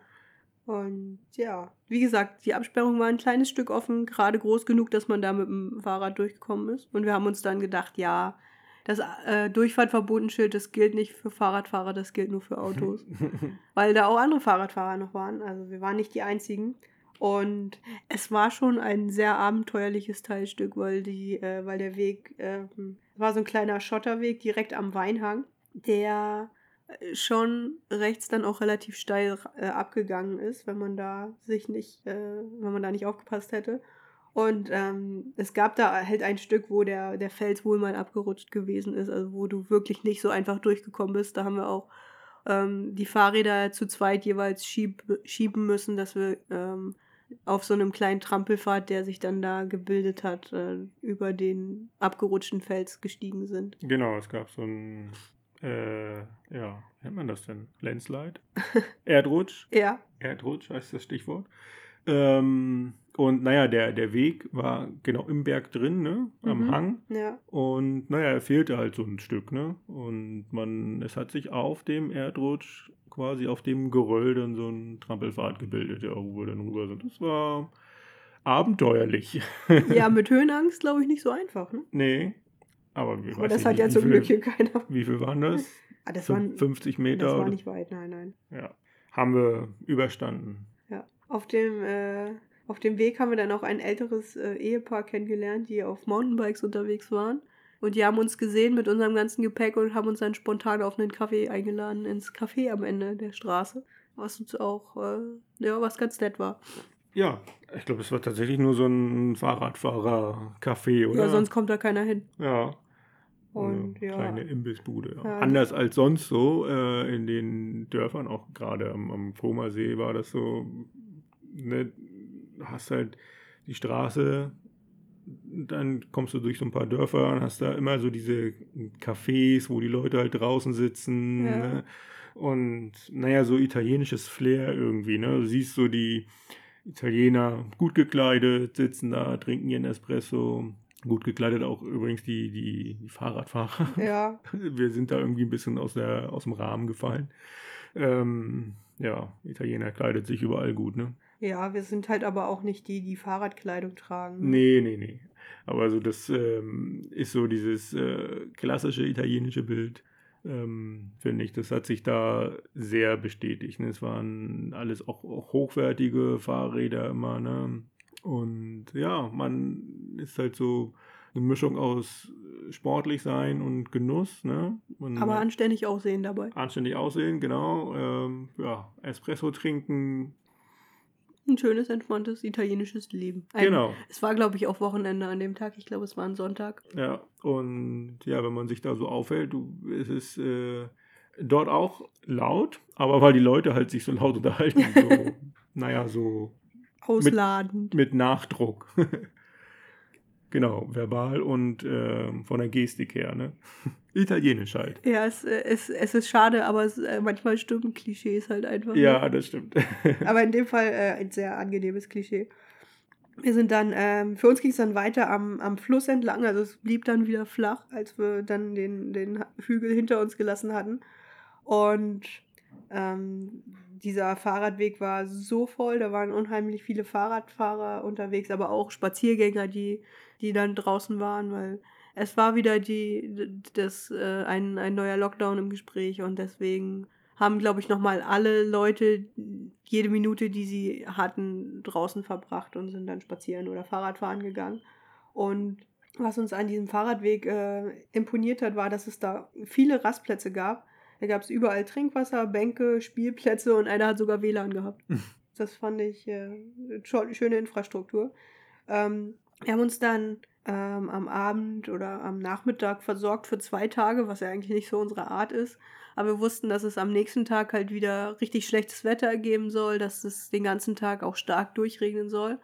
Und ja, wie gesagt, die Absperrung war ein kleines Stück offen, gerade groß genug, dass man da mit dem Fahrrad durchgekommen ist. Und wir haben uns dann gedacht, ja, das äh, Durchfahrtverbotenschild, das gilt nicht für Fahrradfahrer, das gilt nur für Autos. weil da auch andere Fahrradfahrer noch waren. Also wir waren nicht die einzigen. Und es war schon ein sehr abenteuerliches Teilstück, weil die, äh, weil der Weg ähm, war so ein kleiner Schotterweg direkt am Weinhang, der äh, schon rechts dann auch relativ steil äh, abgegangen ist, wenn man da sich nicht, äh, wenn man da nicht aufgepasst hätte. Und ähm, es gab da halt ein Stück, wo der, der Fels wohl mal abgerutscht gewesen ist, also wo du wirklich nicht so einfach durchgekommen bist. Da haben wir auch ähm, die Fahrräder zu zweit jeweils schieb, schieben müssen, dass wir ähm, auf so einem kleinen Trampelpfad, der sich dann da gebildet hat, äh, über den abgerutschten Fels gestiegen sind. Genau, es gab so ein, äh, ja, wie nennt man das denn? Landslide? Erdrutsch? Ja, Erdrutsch heißt das Stichwort. Ähm, und naja, der, der Weg war genau im Berg drin, ne? Am Mhm. Hang. ja. Und naja, er fehlte halt so ein Stück, ne? Und man, es hat sich auf dem Erdrutsch, quasi auf dem Geröll, dann so ein Trampelpfad gebildet, ja, wo wir dann rüber sind. Das war abenteuerlich. Ja, mit Höhenangst glaube ich nicht so einfach. Ne? nee. Aber, wir Aber das hat nicht, ja zum viel- Glück hier keiner. Wie viel waren das? Ah, das, waren, 50 Meter? das war nicht weit, nein, nein. Ja. Haben wir überstanden. Ja. Auf dem, äh, auf dem Weg haben wir dann auch ein älteres äh, Ehepaar kennengelernt, die auf Mountainbikes unterwegs waren. Und die haben uns gesehen mit unserem ganzen Gepäck und haben uns dann spontan auf einen Kaffee eingeladen, ins Café am Ende der Straße. Was uns auch, äh, ja, was ganz nett war. Ja, ich glaube, es war tatsächlich nur so ein Fahrradfahrer-Café, oder? Ja, sonst kommt da keiner hin. Ja. Und Eine ja. Kleine Imbissbude. Ja. Anders als sonst so äh, in den Dörfern, auch gerade am, am Koma See war das so, ne, hast halt die Straße, dann kommst du durch so ein paar Dörfer und hast da immer so diese Cafés, wo die Leute halt draußen sitzen. Ja. Ne? Und naja, so italienisches Flair irgendwie. Ne? Du siehst so die Italiener gut gekleidet, sitzen da, trinken ihren Espresso. Gut gekleidet auch übrigens die, die, die Fahrradfahrer. Ja, Wir sind da irgendwie ein bisschen aus, der, aus dem Rahmen gefallen. Ähm, ja, Italiener kleidet sich überall gut, ne? Ja, wir sind halt aber auch nicht die, die Fahrradkleidung tragen. ne? Nee, nee, nee. Aber so das ähm, ist so dieses äh, klassische italienische Bild, ähm, finde ich. Das hat sich da sehr bestätigt. Ne? Es waren alles auch, auch hochwertige Fahrräder immer, ne? Und ja, man ist halt so eine Mischung aus äh, sportlich sein und Genuss, ne? Man, Aber anständig aussehen dabei. anständig aussehen, genau. Ähm, ja, Espresso trinken, Ein schönes, entspanntes italienisches Leben. Ein, genau. Es war, glaube ich, auch Wochenende an dem Tag. Ich glaube, es war ein Sonntag. Ja, und ja, wenn man sich da so aufhält, du, es ist äh, dort auch laut, aber weil die Leute halt sich so laut unterhalten, so, naja, so Ausladend. mit Nachdruck. Genau, verbal und äh, von der Gestik her, ne? Italienisch halt. Ja, es, es, es ist schade, aber es, äh, manchmal stimmen Klischees halt einfach. Ja, ne? das stimmt. Aber in dem Fall äh, ein sehr angenehmes Klischee. Wir sind dann, ähm, für uns ging es dann weiter am, am Fluss entlang, also es blieb dann wieder flach, als wir dann den, den Hügel hinter uns gelassen hatten. Und ähm, dieser Fahrradweg war so voll, da waren unheimlich viele Fahrradfahrer unterwegs, aber auch Spaziergänger, die, die dann draußen waren, weil es war wieder die, das, äh, ein, ein neuer Lockdown im Gespräch und deswegen haben, glaube ich, nochmal alle Leute jede Minute, die sie hatten, draußen verbracht und sind dann spazieren oder Fahrradfahren gegangen. Und was uns an diesem Fahrradweg äh, imponiert hat, war, dass es da viele Rastplätze gab. Da gab es überall Trinkwasser, Bänke, Spielplätze und einer hat sogar WLAN gehabt. Das fand ich äh, schöne Infrastruktur. Ähm, wir haben uns dann ähm, am Abend oder am Nachmittag versorgt für zwei Tage, was ja eigentlich nicht so unsere Art ist. Aber wir wussten, dass es am nächsten Tag halt wieder richtig schlechtes Wetter ergeben soll, dass es den ganzen Tag auch stark durchregnen soll.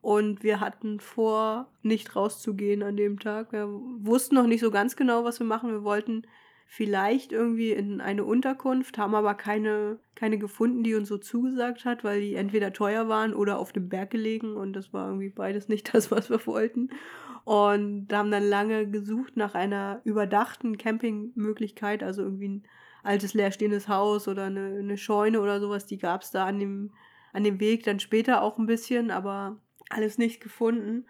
Und wir hatten vor, nicht rauszugehen an dem Tag. Wir wussten noch nicht so ganz genau, was wir machen. Wir wollten vielleicht irgendwie in eine Unterkunft, haben aber keine, keine gefunden, die uns so zugesagt hat, weil die entweder teuer waren oder auf dem Berg gelegen und das war irgendwie beides nicht das, was wir wollten. Und haben dann lange gesucht nach einer überdachten Campingmöglichkeit, also irgendwie ein altes leerstehendes Haus oder eine, eine Scheune oder sowas, die gab es da an dem, an dem Weg dann später auch ein bisschen, aber alles nicht gefunden.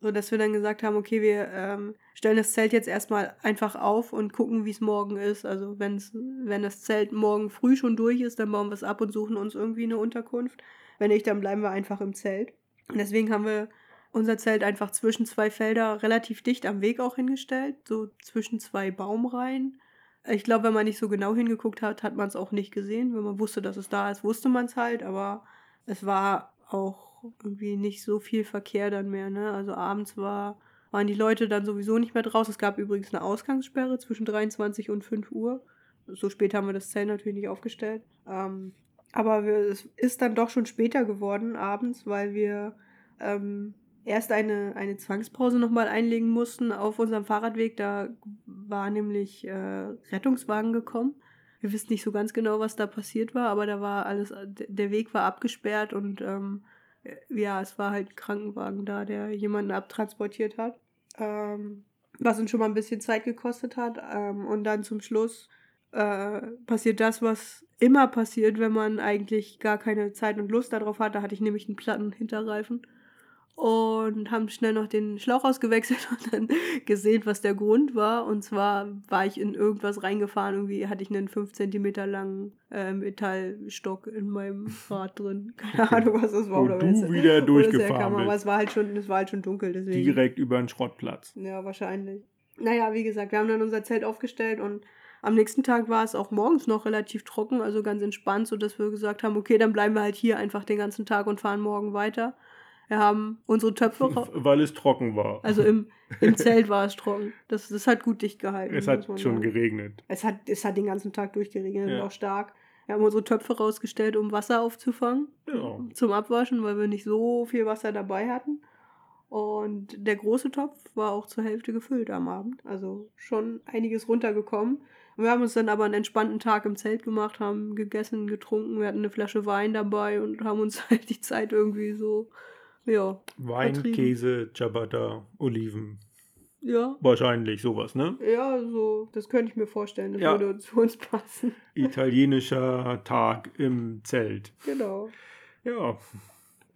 So dass wir dann gesagt haben, okay, wir ähm, stellen das Zelt jetzt erstmal einfach auf und gucken, wie es morgen ist. Also wenn's, wenn das Zelt morgen früh schon durch ist, dann bauen wir es ab und suchen uns irgendwie eine Unterkunft. Wenn nicht, dann bleiben wir einfach im Zelt. Und deswegen haben wir unser Zelt einfach zwischen zwei Felder relativ dicht am Weg auch hingestellt, so zwischen zwei Baumreihen. Ich glaube, wenn man nicht so genau hingeguckt hat, hat man es auch nicht gesehen. Wenn man wusste, dass es da ist, wusste man es halt, aber es war auch irgendwie nicht so viel Verkehr dann mehr. Ne? Also abends war, waren die Leute dann sowieso nicht mehr draußen. Es gab übrigens eine Ausgangssperre zwischen 23 und 5 Uhr. So spät haben wir das Zelt natürlich nicht aufgestellt. Ähm, aber wir, es ist dann doch schon später geworden abends, weil wir ähm, erst eine, eine Zwangspause nochmal einlegen mussten auf unserem Fahrradweg. Da war nämlich äh, Rettungswagen gekommen. Wir wissen nicht so ganz genau, was da passiert war, aber da war alles, der Weg war abgesperrt und ähm, ja, es war halt ein Krankenwagen da, der jemanden abtransportiert hat. Ähm, was uns schon mal ein bisschen Zeit gekostet hat. Ähm, und dann zum Schluss äh, passiert das, was immer passiert, wenn man eigentlich gar keine Zeit und Lust darauf hat. Da hatte ich nämlich einen platten Hinterreifen und haben schnell noch den Schlauch ausgewechselt und dann gesehen, was der Grund war. Und zwar war ich in irgendwas reingefahren. Irgendwie hatte ich einen 5 cm langen äh, Metallstock in meinem Rad drin. Keine Ahnung, was das war. Oder du was- wieder das durchgefahren herkam. Aber bist. es war halt schon, es war halt schon dunkel, deswegen. Direkt über den Schrottplatz. Ja, wahrscheinlich. Naja, wie gesagt, wir haben dann unser Zelt aufgestellt und am nächsten Tag war es auch morgens noch relativ trocken, also ganz entspannt, sodass wir gesagt haben, okay, dann bleiben wir halt hier einfach den ganzen Tag und fahren morgen weiter. Wir haben unsere Töpfe, Weil es trocken war. also im, im Zelt war es trocken. Das, das hat gut dicht gehalten. es hat schon sagen. geregnet. Es hat, es hat den ganzen Tag durchgeregnet Ja. und auch stark. Wir haben unsere Töpfe rausgestellt, um Wasser aufzufangen Ja. zum Abwaschen, weil wir nicht so viel Wasser dabei hatten. Und der große Topf war auch zur Hälfte gefüllt am Abend. Also schon einiges runtergekommen. Wir haben uns dann aber einen entspannten Tag im Zelt gemacht, haben gegessen, getrunken. Wir hatten eine Flasche Wein dabei und haben uns halt die Zeit irgendwie so, ja, Wein, Vertrieben. Käse, Ciabatta, Oliven. ja, Wahrscheinlich sowas, ne? ja, so, das könnte ich mir vorstellen. Das Ja. würde zu uns passen. Italienischer Tag im Zelt. Genau. Ja,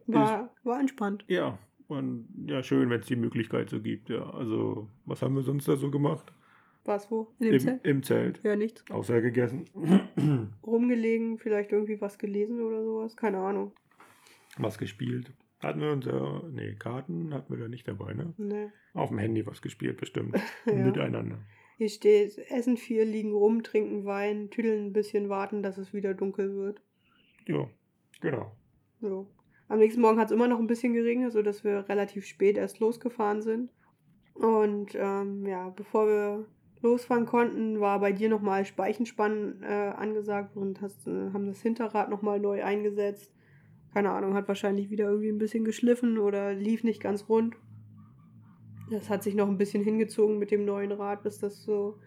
War, war entspannt. ja. Und ja, schön, wenn es die Möglichkeit so gibt. Ja, also, was haben wir sonst da so gemacht? War's wo? In dem Im, Zelt? Im Zelt. Ja, nichts. Außer gegessen. Rumgelegen, vielleicht irgendwie was gelesen oder sowas. Keine Ahnung. was gespielt. Hatten wir unser, nee, Karten hatten wir da nicht dabei, ne? Ne. Auf dem Handy was gespielt, bestimmt. Ja. Miteinander. Hier steht, essen viel, liegen rum, trinken Wein, tüdeln ein bisschen, warten, dass es wieder dunkel wird. Ja, genau. So. Am nächsten Morgen hat es immer noch ein bisschen geregnet, sodass wir relativ spät erst losgefahren sind. Und ähm, ja, bevor wir losfahren konnten, war bei dir nochmal Speichenspann äh, angesagt und hast, äh, haben das Hinterrad nochmal neu eingesetzt. Keine Ahnung, hat wahrscheinlich wieder irgendwie ein bisschen geschliffen oder lief nicht ganz rund. Das hat sich noch ein bisschen hingezogen mit dem neuen Rad, bis das so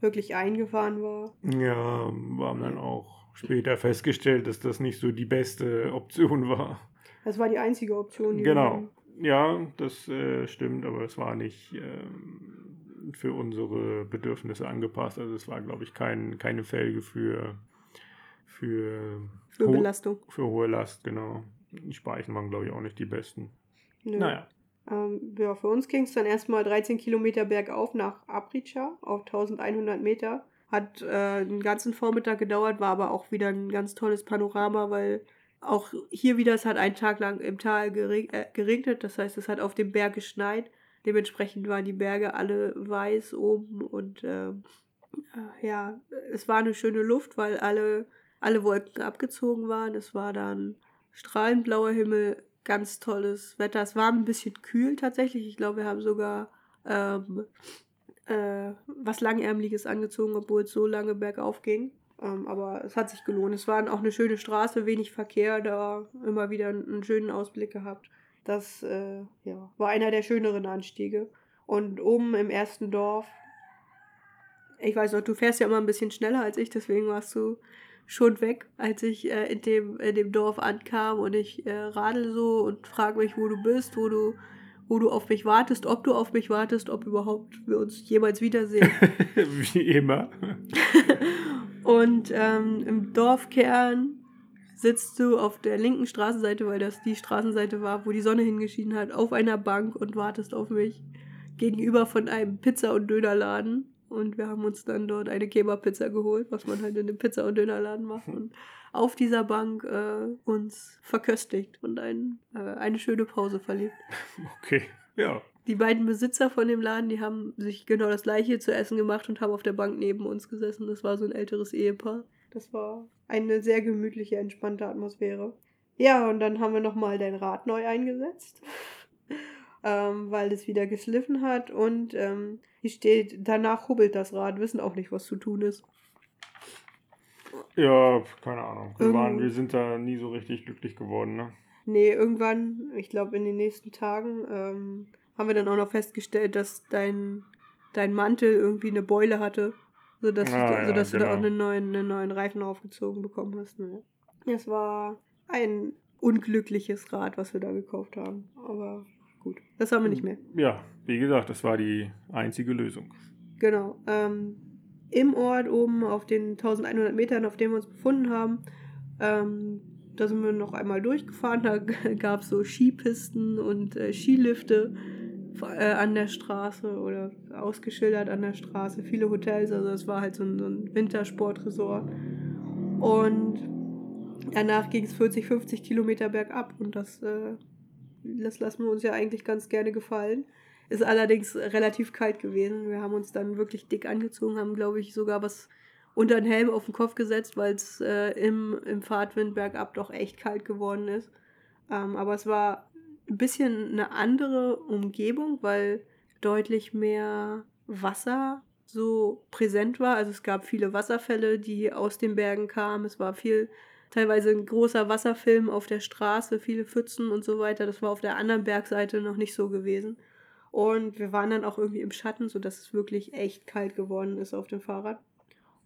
wirklich eingefahren war. Ja, wir haben dann auch später festgestellt, dass das nicht so die beste Option war. Das war die einzige Option. Die genau. Ja, das äh, stimmt, aber es war nicht ähm, für unsere Bedürfnisse angepasst. Also es war, glaube ich, kein, keine Felge für, für, für Belastung. Für hohe Last, genau. Die Speichen waren, glaube ich, auch nicht die besten. Nö. Naja. Ähm, ja, für uns ging es dann erstmal 13 Kilometer bergauf nach Aprica auf 1100 Meter. Hat äh, den ganzen Vormittag gedauert, war aber auch wieder ein ganz tolles Panorama, weil auch hier wieder, es hat einen Tag lang im Tal gereg äh, geregnet, das heißt, es hat auf dem Berg geschneit. Dementsprechend waren die Berge alle weiß oben und äh, ja, es war eine schöne Luft, weil alle, alle Wolken abgezogen waren. Es war dann strahlend blauer Himmel, ganz tolles Wetter. Es war ein bisschen kühl tatsächlich. Ich glaube, wir haben sogar ähm, äh, was Langärmliches angezogen, obwohl es so lange bergauf ging. Ähm, aber es hat sich gelohnt. Es war auch eine schöne Straße, wenig Verkehr, da immer wieder einen schönen Ausblick gehabt. Das äh, ja, war einer der schöneren Anstiege. Und oben im ersten Dorf, ich weiß noch, du fährst ja immer ein bisschen schneller als ich, deswegen warst du schon weg, als ich äh, in, dem, in dem Dorf ankam und ich äh, radel so und frage mich, wo du bist, wo du, wo du auf mich wartest, ob du auf mich wartest, ob überhaupt wir uns jemals wiedersehen. Wie immer. und ähm, im Dorfkern sitzt du auf der linken Straßenseite, weil das die Straßenseite war, wo die Sonne hingeschieden hat, auf einer Bank und wartest auf mich gegenüber von einem Pizza- und Dönerladen. Und wir haben uns dann dort eine Kebab-Pizza geholt, was man halt in dem Pizza- und Dönerladen macht. Und auf dieser Bank äh, uns verköstigt und ein, äh, eine schöne Pause verlebt. Okay, ja. Die beiden Besitzer von dem Laden, die haben sich genau das gleiche zu essen gemacht und haben auf der Bank neben uns gesessen. Das war so ein älteres Ehepaar. Das war eine sehr gemütliche, entspannte Atmosphäre. Ja, und dann haben wir nochmal dein Rad neu eingesetzt, ähm, weil es wieder geschliffen hat und ähm, hier steht, danach hubbelt das Rad, wissen auch nicht, was zu tun ist. Ja, keine Ahnung. Wir, waren, wir sind da nie so richtig glücklich geworden, ne? Nee, irgendwann, ich glaube in den nächsten Tagen, ähm, haben wir dann auch noch festgestellt, dass dein, dein Mantel irgendwie eine Beule hatte. Sodass, ah, du, ja, sodass genau. du da auch genau. einen neuen, einen neuen Reifen aufgezogen bekommen hast. Ne? Es war ein unglückliches Rad, was wir da gekauft haben. Aber gut, das haben wir nicht mehr. Ja, wie gesagt, das war die einzige Lösung. Genau. Ähm, Im Ort oben auf den 1100 Metern, auf dem wir uns befunden haben, ähm, da sind wir noch einmal durchgefahren. Da gab es so Skipisten und äh, Skilifte äh, an der Straße oder ausgeschildert an der Straße. Viele Hotels, also es war halt so ein, so ein Wintersportresort. Und danach ging es 40, 50 Kilometer bergab und das äh, das lassen wir uns ja eigentlich ganz gerne gefallen. Ist allerdings relativ kalt gewesen. Wir haben uns dann wirklich dick angezogen, haben, glaube ich, sogar was unter den Helm auf den Kopf gesetzt, weil es äh, im, im Fahrtwind bergab doch echt kalt geworden ist. Ähm, aber es war ein bisschen eine andere Umgebung, weil deutlich mehr Wasser so präsent war. Also es gab viele Wasserfälle, die aus den Bergen kamen. Es war viel teilweise ein großer Wasserfilm auf der Straße, viele Pfützen und so weiter. Das war auf der anderen Bergseite noch nicht so gewesen. Und wir waren dann auch irgendwie im Schatten, sodass es wirklich echt kalt geworden ist auf dem Fahrrad.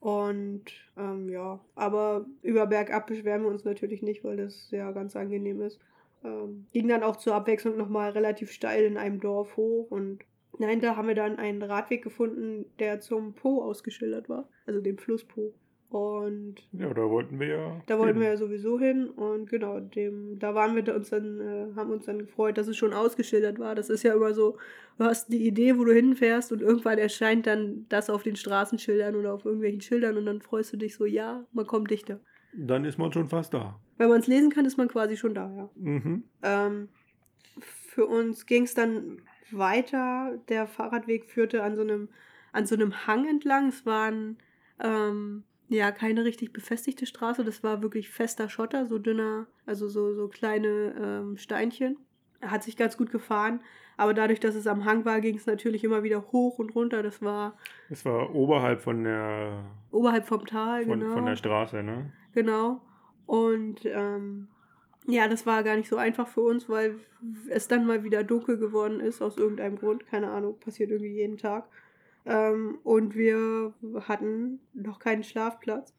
Und ähm, ja, aber über Bergab beschweren wir uns natürlich nicht, weil das ja ganz angenehm ist. Ähm, ging dann auch zur Abwechslung nochmal relativ steil in einem Dorf hoch und dahinter haben wir dann einen Radweg gefunden, der zum Po ausgeschildert war, also dem Fluss Po. Und ja, da wollten wir ja. Da wollten hin. wir ja sowieso hin und genau, dem, da waren wir uns dann, äh, haben uns dann gefreut, dass es schon ausgeschildert war. Das ist ja immer so, du hast die Idee, wo du hinfährst und irgendwann erscheint dann das auf den Straßenschildern oder auf irgendwelchen Schildern und dann freust du dich so, ja, man kommt dichter. Dann ist man schon fast da. Wenn man es lesen kann, ist man quasi schon da, ja. Mhm. Ähm, für uns ging es dann weiter. Der Fahrradweg führte an so einem, an so einem Hang entlang. Es waren ähm, ja, keine richtig befestigte Straße. Das war wirklich fester Schotter, so dünner, also so, so kleine ähm, Steinchen. Er hat sich ganz gut gefahren, aber dadurch, dass es am Hang war, ging es natürlich immer wieder hoch und runter. Das war. Es war oberhalb von der. Oberhalb vom Tal, von, genau. Von der Straße, ne? Genau. Und ähm, Ja, das war gar nicht so einfach für uns, weil es dann mal wieder dunkel geworden ist, aus irgendeinem Grund. Keine Ahnung, passiert irgendwie jeden Tag. Ähm, und wir hatten noch keinen Schlafplatz.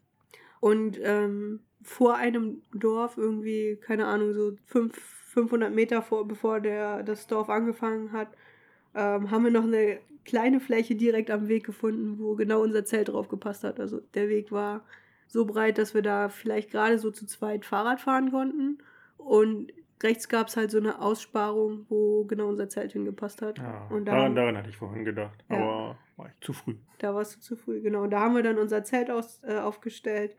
Und ähm, vor einem Dorf, irgendwie, keine Ahnung, so fünf, 500 Meter vor, bevor der, das Dorf angefangen hat, ähm, haben wir noch eine kleine Fläche direkt am Weg gefunden, wo genau unser Zelt drauf gepasst hat. Also der Weg war so breit, dass wir da vielleicht gerade so zu zweit Fahrrad fahren konnten. Und rechts gab es halt so eine Aussparung, wo genau unser Zelt hingepasst hat. Ja, und da, daran, daran hatte ich vorhin gedacht, Ja. aber war ich zu früh. da warst du zu früh, genau. Und da haben wir dann unser Zelt aus, äh, aufgestellt.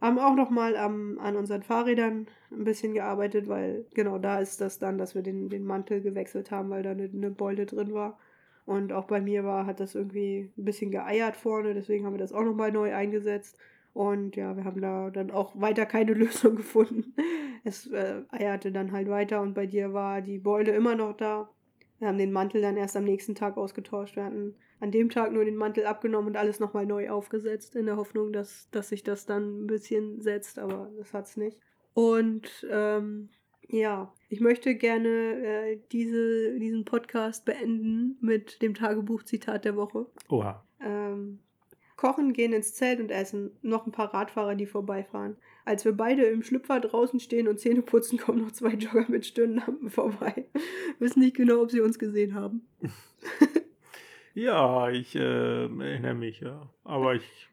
Haben auch noch mal am, an unseren Fahrrädern ein bisschen gearbeitet, weil genau da ist das dann, dass wir den, den Mantel gewechselt haben, weil da eine, eine Beule drin war. Und auch bei mir war, hat das irgendwie ein bisschen geeiert vorne, deswegen haben wir das auch noch mal neu eingesetzt. Und ja, wir haben da dann auch weiter keine Lösung gefunden. Es äh, eierte dann halt weiter und bei dir war die Beule immer noch da. Wir haben den Mantel dann erst am nächsten Tag ausgetauscht. Wir hatten an dem Tag nur den Mantel abgenommen und alles nochmal neu aufgesetzt, in der Hoffnung, dass, dass sich das dann ein bisschen setzt, aber das hat's nicht. Und ähm, ja, ich möchte gerne äh, diese, diesen Podcast beenden mit dem Tagebuchzitat der Woche. Oha. Ähm, kochen, gehen ins Zelt und essen. Noch ein paar Radfahrer, die vorbeifahren. Als wir beide im Schlüpfer draußen stehen und Zähne putzen, kommen noch zwei Jogger mit Stirnlampen vorbei. Wissen nicht genau, ob sie uns gesehen haben. Ja, ich äh, erinnere mich, ja. Aber ich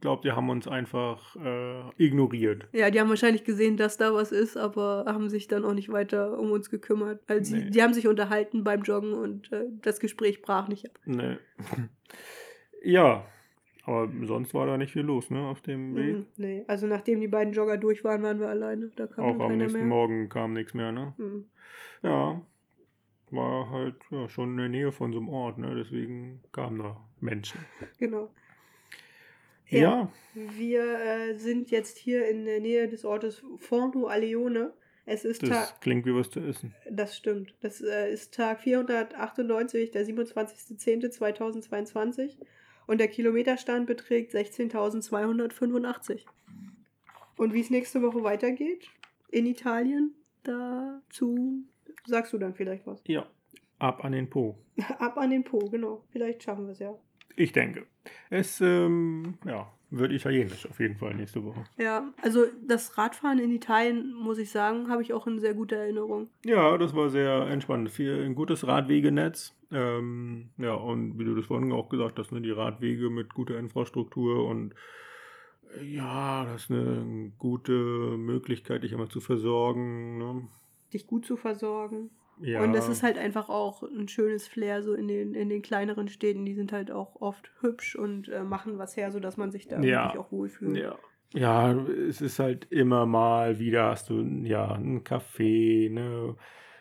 glaube, die haben uns einfach äh, ignoriert. Ja, die haben wahrscheinlich gesehen, dass da was ist, aber haben sich dann auch nicht weiter um uns gekümmert. Also Nee. sie, die haben sich unterhalten beim Joggen und äh, das Gespräch brach nicht ab. Nee. ja, aber sonst war da nicht viel los, ne, auf dem Weg. Mhm, nee, also nachdem die beiden Jogger durch waren, waren wir alleine. Da kam Auch am nächsten mehr. Morgen kam nichts mehr, ne? Mhm. Ja, war halt ja, schon in der Nähe von so einem Ort, ne? Deswegen kamen da Menschen. Genau. Ja, Ja. Wir äh, sind jetzt hier in der Nähe des Ortes Forno Aleone. Es ist Tag. das klingt wie was zu essen. Das stimmt. Das äh, ist Tag 498, der 27.10.2022. Und der Kilometerstand beträgt 16.285. Und wie es nächste Woche weitergeht in Italien, dazu sagst du dann vielleicht was. Ja, ab an den Po. Ab an den Po, genau. Vielleicht schaffen wir es ja. Ich denke. Es ähm, ja, wird italienisch auf jeden Fall nächste Woche. Ja, also das Radfahren in Italien, muss ich sagen, habe ich auch in sehr guter Erinnerung. Ja, das war sehr entspannt. Viel, ein gutes Radwegenetz. Ähm, ja, und wie du das vorhin auch gesagt hast, ne, die Radwege mit guter Infrastruktur und äh, ja, das ist eine gute Möglichkeit, dich immer zu versorgen. Ne? Dich gut zu versorgen. Ja, Und es ist halt einfach auch ein schönes Flair so in den, in den kleineren Städten. Die sind halt auch oft hübsch und äh, machen was her, sodass man sich da Ja. wirklich auch wohlfühlt. Ja. Ja, es ist halt immer mal wieder hast du ja ein Café, ne?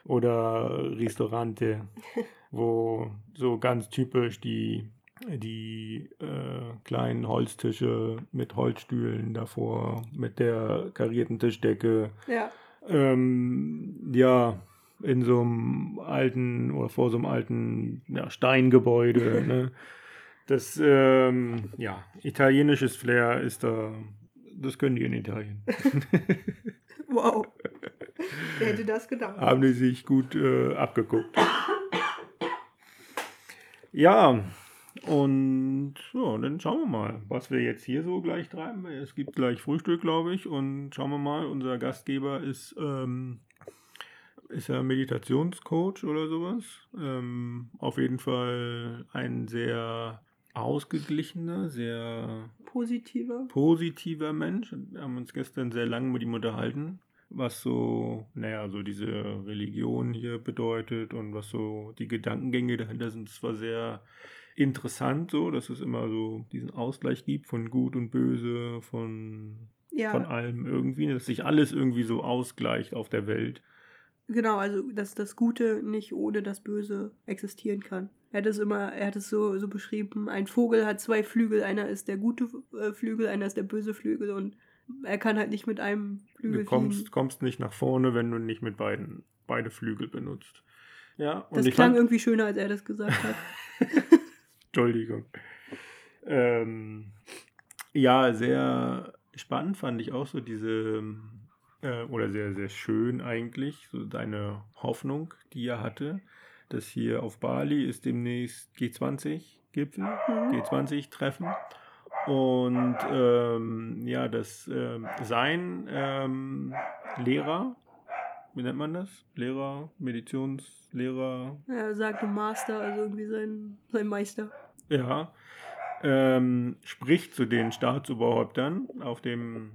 Oder Restaurante, wo so ganz typisch die die äh, kleinen Holztische mit Holzstühlen davor, mit der karierten Tischdecke, Ja, ähm, ja, in so einem alten oder vor so einem alten ja, Steingebäude. ne? Das, ähm, ja, italienisches Flair ist da, das können die in Italien. wow. Wer hätte das gedacht? Haben die sich gut äh, abgeguckt. Ja, und ja, dann schauen wir mal, was wir jetzt hier so gleich treiben. Es gibt gleich Frühstück, glaube ich, und schauen wir mal, unser Gastgeber ist, ähm, ist er Meditationscoach oder sowas. Ähm, auf jeden Fall ein sehr ausgeglichener, sehr Positiver. positiver Mensch. Wir haben uns gestern sehr lange mit ihm unterhalten, was so, naja, so diese Religion hier bedeutet und was so die Gedankengänge dahinter sind. Es war sehr interessant so, dass es immer so diesen Ausgleich gibt von Gut und Böse, von, Ja, von allem irgendwie, dass sich alles irgendwie so ausgleicht auf der Welt. Genau, also dass das Gute nicht ohne das Böse existieren kann. Er hat es immer, er hat es so, so beschrieben, ein Vogel hat zwei Flügel, einer ist der gute äh, Flügel, einer ist der böse Flügel und er kann halt nicht mit einem Flügel Du kommst, fliegen. kommst nicht nach vorne, wenn du nicht mit beiden beide Flügel benutzt. Ja, und Das ich klang fand, irgendwie schöner, als er das gesagt hat. Entschuldigung. Ähm, ja, sehr spannend fand ich auch so diese, äh, oder sehr, sehr schön eigentlich, so deine Hoffnung, die er hatte, dass hier auf Bali ist demnächst G20-Gipfel, Mhm. G20-Treffen. Und ähm, ja, dass ähm, sein ähm, Lehrer, wie nennt man das? Lehrer, Meditionslehrer, Er sagte Master, also irgendwie sein, sein Meister. ja, ähm, spricht zu den Staatsoberhäuptern auf dem,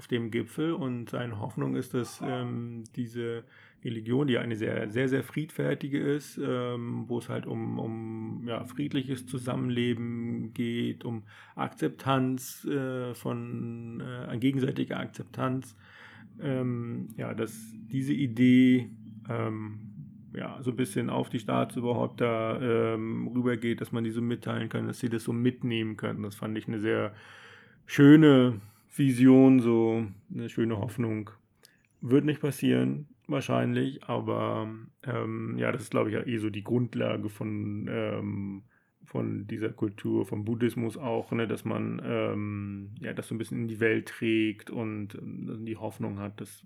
auf dem Gipfel und seine Hoffnung ist, dass ähm, diese Religion, die eine sehr, sehr, sehr friedfertige ist, ähm, wo es halt um, um ja, friedliches Zusammenleben geht, um Akzeptanz äh, von äh, gegenseitiger Akzeptanz, ähm, ja, dass diese Idee ähm, ja, so ein bisschen auf die Staatsoberhäupter ähm, rübergeht, dass man die so mitteilen kann, dass sie das so mitnehmen können. Das fand ich eine sehr schöne Vision, so eine schöne Hoffnung. Wird nicht passieren, wahrscheinlich, aber ähm, ja, das ist, glaube ich, ja eh so die Grundlage von, ähm, von dieser Kultur, vom Buddhismus auch, ne, dass man ähm, ja, das so ein bisschen in die Welt trägt und ähm, die Hoffnung hat, dass,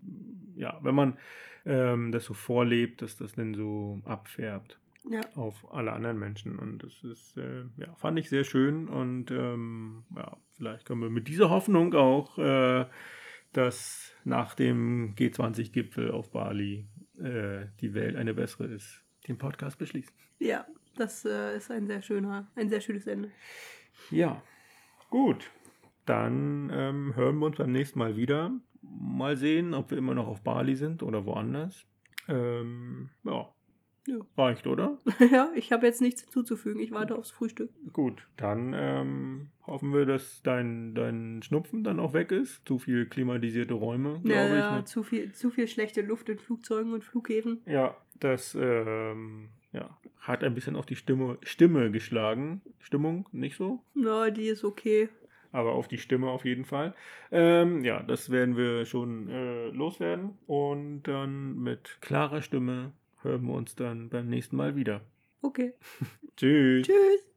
ja, wenn man ähm, das so vorlebt, dass das dann so abfärbt Ja. auf alle anderen Menschen. Und das ist, äh, ja, fand ich sehr schön. Und ähm, ja, vielleicht können wir mit dieser Hoffnung auch, äh, dass nach dem G20-Gipfel auf Bali äh, die Welt eine bessere ist, den Podcast beschließen. Ja, das äh, ist ein sehr schöner, ein sehr schönes Ende. Ja, gut. Dann ähm, hören wir uns beim nächsten Mal wieder. Mal sehen, ob wir immer noch auf Bali sind oder woanders. Ähm, ja. Ja. Reicht, oder? ja, ich habe jetzt nichts hinzuzufügen. Ich warte aufs Frühstück. Gut, dann ähm, hoffen wir, dass dein, dein Schnupfen dann auch weg ist. Zu viel klimatisierte Räume, glaube Ja, ich. ja, Ne? zu, viel, zu viel schlechte Luft in Flugzeugen und Flughäfen. Ja, das ähm, ja, hat ein bisschen auf die Stimme, Stimme geschlagen. Stimmung, nicht so? Na, die ist okay. aber auf die Stimme auf jeden Fall. Ähm, ja, das werden wir schon äh, loswerden und dann mit klarer Stimme hören wir uns dann beim nächsten Mal wieder. Okay. Tschüss. Tschüss.